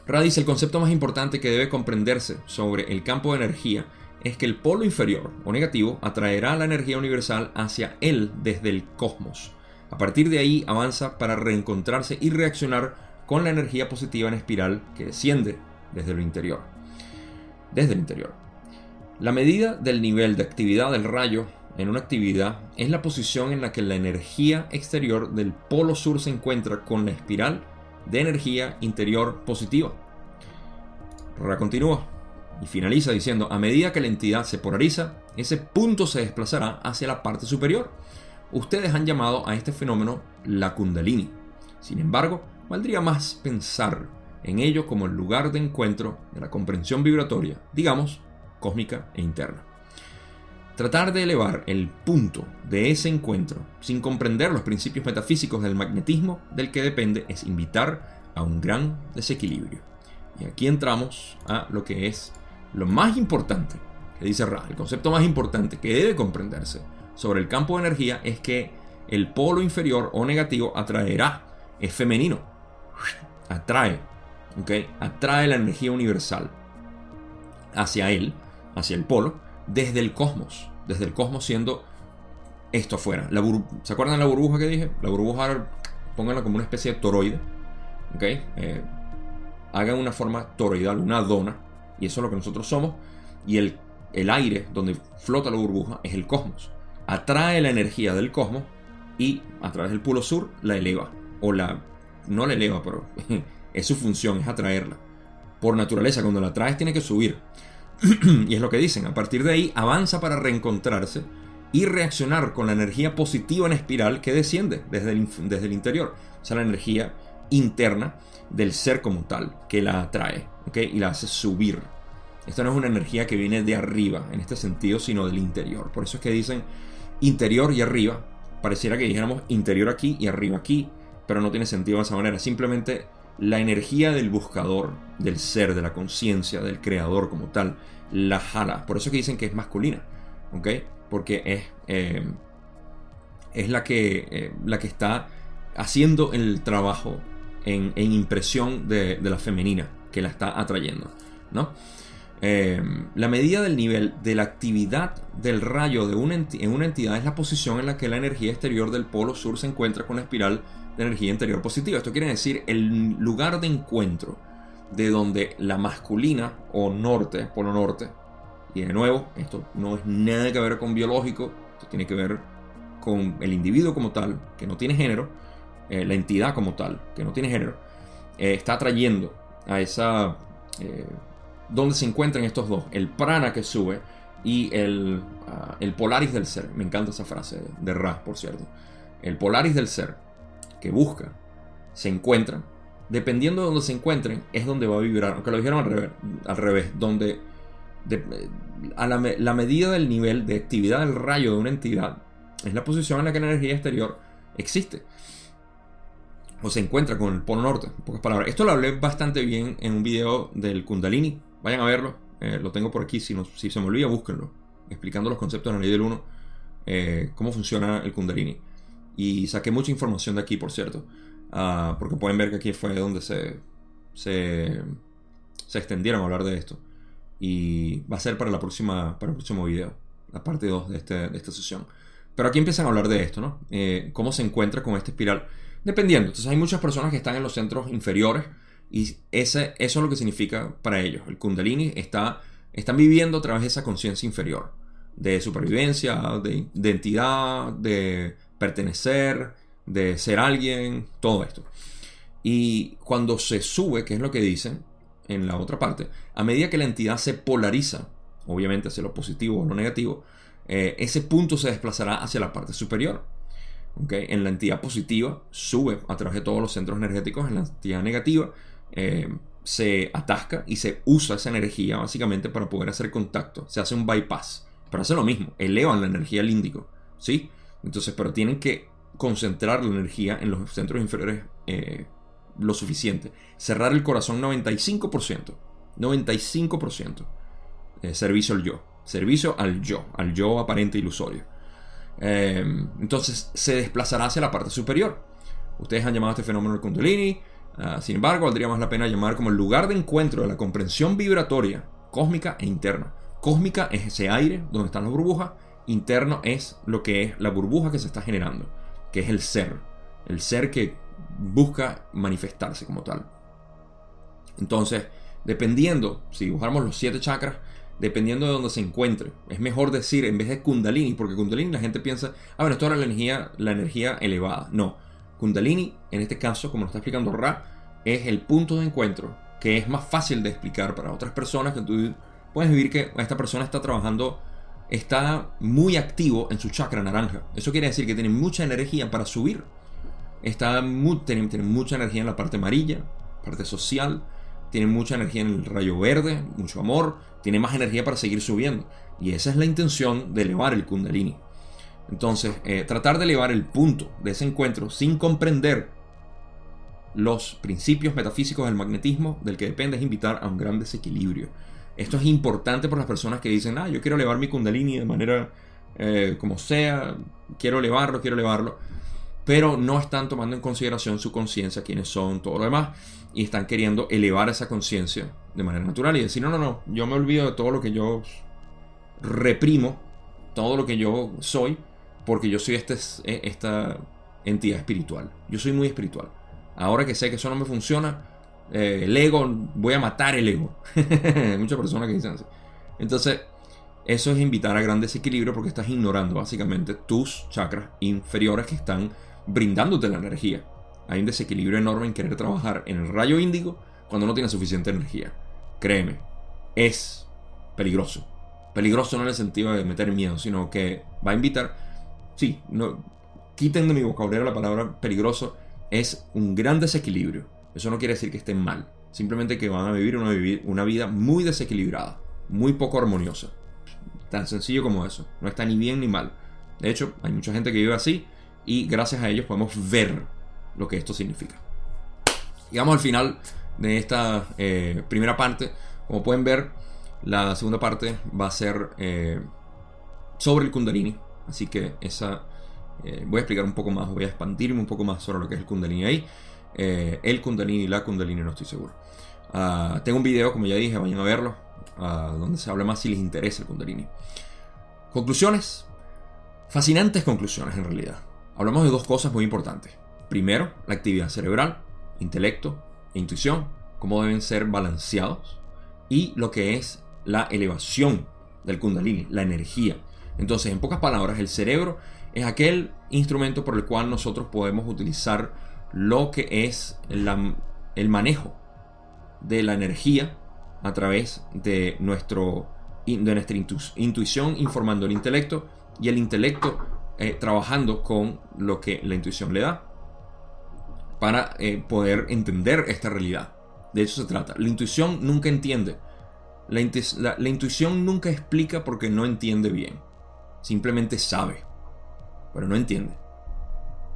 Ra dice, el concepto más importante que debe comprenderse sobre el campo de energía es que el polo inferior o negativo atraerá la energía universal hacia él desde el cosmos. A partir de ahí avanza para reencontrarse y reaccionar con la energía positiva en espiral que desciende desde lo interior. Desde el interior. La medida del nivel de actividad del rayo en una actividad es la posición en la que la energía exterior del polo sur se encuentra con la espiral de energía interior positiva. Ra continúa y finaliza diciendo, a medida que la entidad se polariza, ese punto se desplazará hacia la parte superior. Ustedes han llamado a este fenómeno la kundalini. Sin embargo, valdría más pensar en ello como el lugar de encuentro de la comprensión vibratoria, digamos, cósmica e interna. Tratar de elevar el punto de ese encuentro sin comprender los principios metafísicos del magnetismo del que depende es invitar a un gran desequilibrio. Y aquí entramos a lo que es lo más importante que dice Ra. El concepto más importante que debe comprenderse sobre el campo de energía es que el polo inferior o negativo atraerá, es femenino, atrae, ¿ok? Atrae la energía universal hacia él, hacia el polo, desde el cosmos, desde el cosmos siendo esto afuera. La ¿Se acuerdan la burbuja que dije? La burbuja, pónganla como una especie de toroide. Eh, hagan una forma toroidal, una dona, y eso es lo que nosotros somos, y el, el aire donde flota la burbuja es el cosmos. Atrae la energía del cosmos y a través del polo sur la eleva, o la, no la eleva, pero <laughs> es su función, es atraerla. por naturaleza, cuando la traes tiene que subir. <clears throat> y es lo que dicen, a partir de ahí avanza para reencontrarse y reaccionar con la energía positiva en espiral que desciende desde el, desde el interior. O sea, la energía interna del ser como tal, que la atrae y la hace subir. Esta no es una energía que viene de arriba, en este sentido, sino del interior. Por eso es que dicen interior y arriba. Pareciera que dijéramos interior aquí y arriba aquí, pero no tiene sentido de esa manera. Simplemente la energía del buscador, del ser, de la conciencia, del creador como tal, la jala. Por eso es que dicen que es masculina. Porque es, eh, es la, que, eh, la que está haciendo el trabajo en, impresión de, la femenina que la está atrayendo, ¿no? Eh, la medida del nivel de la actividad del rayo de una en una entidad es la posición en la que la energía exterior del polo sur se encuentra con la espiral de energía interior positiva. Esto quiere decir el lugar de encuentro de donde la masculina o norte, polo norte, y de nuevo, esto no es nada que ver con biológico, esto tiene que ver con el individuo como tal, que no tiene género, eh, la entidad como tal, que no tiene género, eh, está atrayendo a esa... Eh, donde se encuentran estos dos, el prana que sube y el, ah, el polaris del ser. Me encanta esa frase de Ra, por cierto. El polaris del ser que busca se encuentran. Dependiendo de donde se encuentren, es donde va a vibrar. Aunque lo dijeron al revés, donde a la, medida del nivel de actividad del rayo de una entidad, es la posición en la que la energía exterior existe o se encuentra con el polo norte, pocas palabras. Esto lo hablé bastante bien en un video del Kundalini. Vayan a verlo. Eh, lo tengo por aquí. Si, no, si se me olvida, búsquenlo. Explicando los conceptos de la ley del 1. Eh, cómo funciona el Kundalini. Y saqué mucha información de aquí, por cierto. Ah, porque pueden ver que aquí fue donde se, se, se extendieron a hablar de esto. Y va a ser para, la próxima, para el próximo video. La parte 2 de, este, de esta sesión. Pero aquí empiezan a hablar de esto, ¿no? Eh, cómo se encuentra con esta espiral. Dependiendo. Entonces hay muchas personas que están en los centros inferiores y ese, eso es lo que significa para ellos. El kundalini está, están viviendo a través de esa conciencia inferior. De supervivencia, de identidad, de pertenecer, de ser alguien, todo esto. Y cuando se sube, que es lo que dicen en la otra parte, a medida que la entidad se polariza, obviamente hacia lo positivo o lo negativo, eh, ese punto se desplazará hacia la parte superior. En la entidad positiva sube a través de todos los centros energéticos, en la entidad negativa eh, se atasca y se usa esa energía básicamente para poder hacer contacto. Se hace un bypass, pero hace lo mismo, elevan la energía al índico, ¿sí? Entonces, pero tienen que concentrar la energía en los centros inferiores eh, lo suficiente. Cerrar el corazón 95%. 95%. Eh, servicio al yo. Servicio al yo. Al yo aparente ilusorio. Em, entonces se desplazará hacia la parte superior. Ustedes han llamado a este fenómeno el Kundalini. Ah, sin embargo, valdría más la pena llamar como el lugar de encuentro de la comprensión vibratoria cósmica e interna. Cósmica es ese aire donde están las burbujas. Interno es lo que es la burbuja que se está generando, que es el ser. El ser que busca manifestarse como tal. Entonces, dependiendo, si dibujamos los siete chakras, dependiendo de donde se encuentre. Es mejor decir en vez de Kundalini, porque Kundalini la gente piensa, ah, bueno, esto era la energía, la energía elevada. No, Kundalini, en este caso, como lo está explicando Ra, es el punto de encuentro que es más fácil de explicar para otras personas que tú puedes vivir que esta persona está trabajando, está muy activo en su chakra naranja. Eso quiere decir que tiene mucha energía para subir. Está muy, tiene, mucha energía en la parte amarilla, parte social, tiene mucha energía en el rayo verde, mucho amor, tiene más energía para seguir subiendo. Y esa es la intención de elevar el kundalini. Entonces, eh, tratar de elevar el punto de ese encuentro sin comprender los principios metafísicos del magnetismo del que depende es invitar a un gran desequilibrio. Esto es importante para las personas que dicen, ah, yo quiero elevar mi kundalini de manera eh, como sea, quiero elevarlo, quiero elevarlo pero no están tomando en consideración su conciencia, quiénes son, todo lo demás, y están queriendo elevar esa conciencia de manera natural y decir, no, no, no, yo me olvido de todo lo que yo reprimo, todo lo que yo soy, porque yo soy este, esta entidad espiritual. Yo soy muy espiritual. Ahora que sé que eso no me funciona, eh, el ego, voy a matar el ego. <laughs> Muchas personas que dicen así. Entonces, eso es invitar a gran desequilibrio porque estás ignorando básicamente tus chakras inferiores que están brindándote la energía. Hay un desequilibrio enorme en querer trabajar en el rayo índigo cuando no tienes suficiente energía. créeme, es peligroso. Peligroso no en el sentido de meter miedo, sino que va a invitar, sí, no, quiten de mi vocabulario la palabra peligroso, es un gran desequilibrio. Eso no quiere decir que estén mal, simplemente que van a vivir una, vida muy desequilibrada, muy poco armoniosa. Tan sencillo como eso, no está ni bien ni mal. De hecho, hay mucha gente que vive así y gracias a ellos podemos ver lo que esto significa. Llegamos al final de esta eh, primera parte. Como pueden ver, la segunda parte va a ser eh, sobre el Kundalini. Así que esa eh, voy a explicar un poco más, voy a expandirme un poco más sobre lo que es el Kundalini ahí. El Kundalini y la Kundalini no estoy seguro. Ah, tengo un video, como ya dije, vayan a verlo, ah, donde se habla más si les interesa el Kundalini. Conclusiones. Fascinantes conclusiones en realidad. Hablamos de dos cosas muy importantes. Primero, la actividad cerebral, intelecto e intuición, cómo deben ser balanceados. Y lo que es la elevación del kundalini, la energía. Entonces, en pocas palabras, el cerebro es aquel instrumento por el cual nosotros podemos utilizar lo que es el manejo de la energía a través de, nuestro, de nuestra intuición informando el intelecto y el intelecto eh, trabajando con lo que la intuición le da para eh, poder entender esta realidad. De eso se trata. La intuición nunca entiende. La, intuición nunca explica porque no entiende bien. Simplemente sabe, pero no entiende.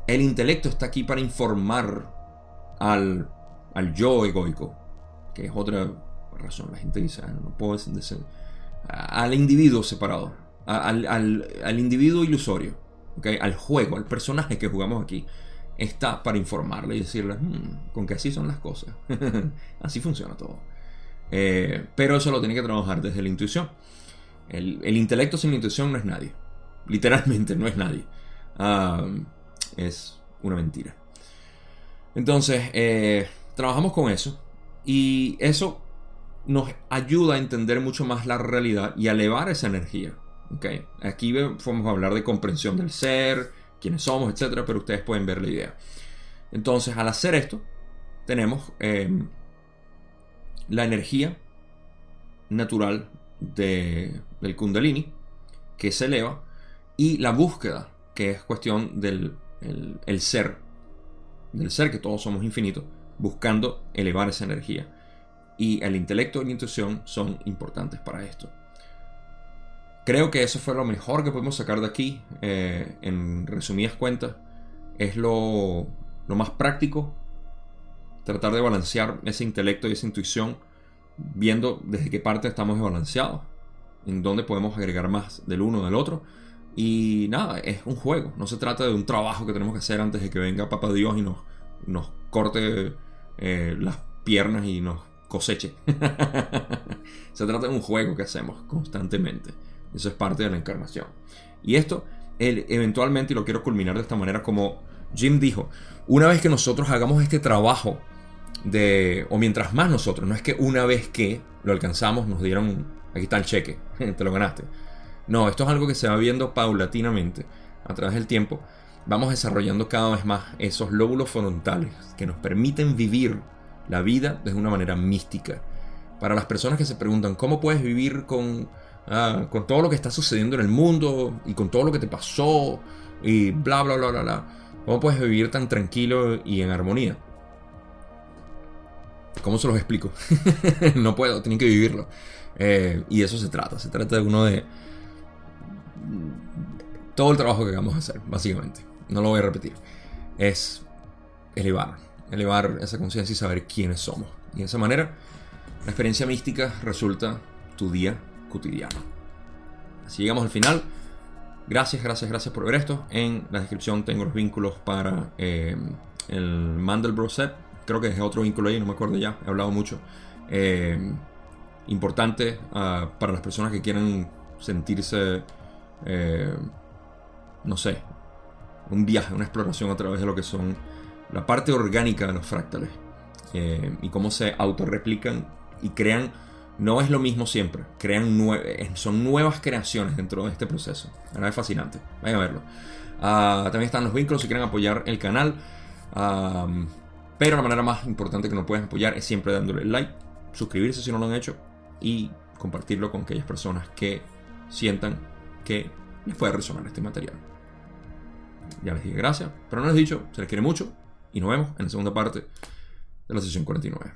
El intelecto está aquí para informar al, al yo egoico, que es otra razón. La gente dice, ah, no puedo decir, al individuo separado, al, al individuo ilusorio al juego, al personaje que jugamos aquí, está para informarle y decirle, hmm, con que así son las cosas. <laughs> así funciona todo. Eh, pero eso lo tiene que trabajar desde la intuición. El, intelecto sin intuición no es nadie. Literalmente no es nadie. Es una mentira. Entonces, eh, trabajamos con eso. Y eso nos ayuda a entender mucho más la realidad y a elevar esa energía. Okay. Aquí vamos a hablar de comprensión del ser, quiénes somos, etc. Pero ustedes pueden ver la idea. Entonces, al hacer esto, tenemos em, la energía natural del Kundalini que se eleva y la búsqueda, que es cuestión del el ser, del ser que todos somos infinitos, buscando elevar esa energía. Y el intelecto y la intuición son importantes para esto. Creo que eso fue lo mejor que pudimos sacar de aquí. Eh, en resumidas cuentas, es lo, más práctico. Tratar de balancear ese intelecto y esa intuición, viendo desde qué parte estamos desbalanceados, en dónde podemos agregar más del uno o del otro. Y nada, es un juego. No se trata de un trabajo que tenemos que hacer antes de que venga Papá Dios y nos, nos corte eh, las piernas y nos coseche. <laughs> se trata de un juego que hacemos constantemente. Eso es parte de la encarnación. Y esto, eventualmente, y lo quiero culminar de esta manera, como Jim dijo, una vez que nosotros hagamos este trabajo de, o mientras más nosotros, no es que una vez que lo alcanzamos nos dieron, aquí está el cheque, <laughs> te lo ganaste. No, esto es algo que se va viendo paulatinamente a través del tiempo. Vamos desarrollando cada vez más esos lóbulos frontales que nos permiten vivir la vida de una manera mística. Para las personas que se preguntan, ¿cómo puedes vivir con Ah, con todo lo que está sucediendo en el mundo y con todo lo que te pasó y bla, bla, bla, bla, bla. ¿Cómo puedes vivir tan tranquilo y en armonía? ¿Cómo se los explico? <laughs> no puedo, tienen que vivirlo. Eh, y eso se trata. Se trata de uno de todo el trabajo que vamos a hacer, básicamente. No lo voy a repetir. Es elevar, elevar esa conciencia y saber quiénes somos. Y de esa manera, la experiencia mística resulta tu día cotidiano. Así llegamos al final. Gracias, gracias, gracias por ver esto. En la descripción tengo los vínculos para eh, el Mandelbrot set. Creo que es otro vínculo ahí, no me acuerdo ya. He hablado mucho. Eh, importante ah, para las personas que quieren sentirse, eh, no sé, un viaje, una exploración a través de lo que son la parte orgánica de los fractales y cómo se autorreplican y crean no es lo mismo siempre. Crean eh, son nuevas creaciones dentro de este proceso. Es fascinante. Vayan a verlo. Ah, también están los vínculos si quieren apoyar el canal. pero la manera más importante que nos puedes apoyar es siempre dándole like, suscribirse si no lo han hecho y compartirlo con aquellas personas que sientan que les puede resonar este material. Ya les dije gracias, pero no les he dicho, se les quiere mucho y nos vemos en la segunda parte de la sesión 49.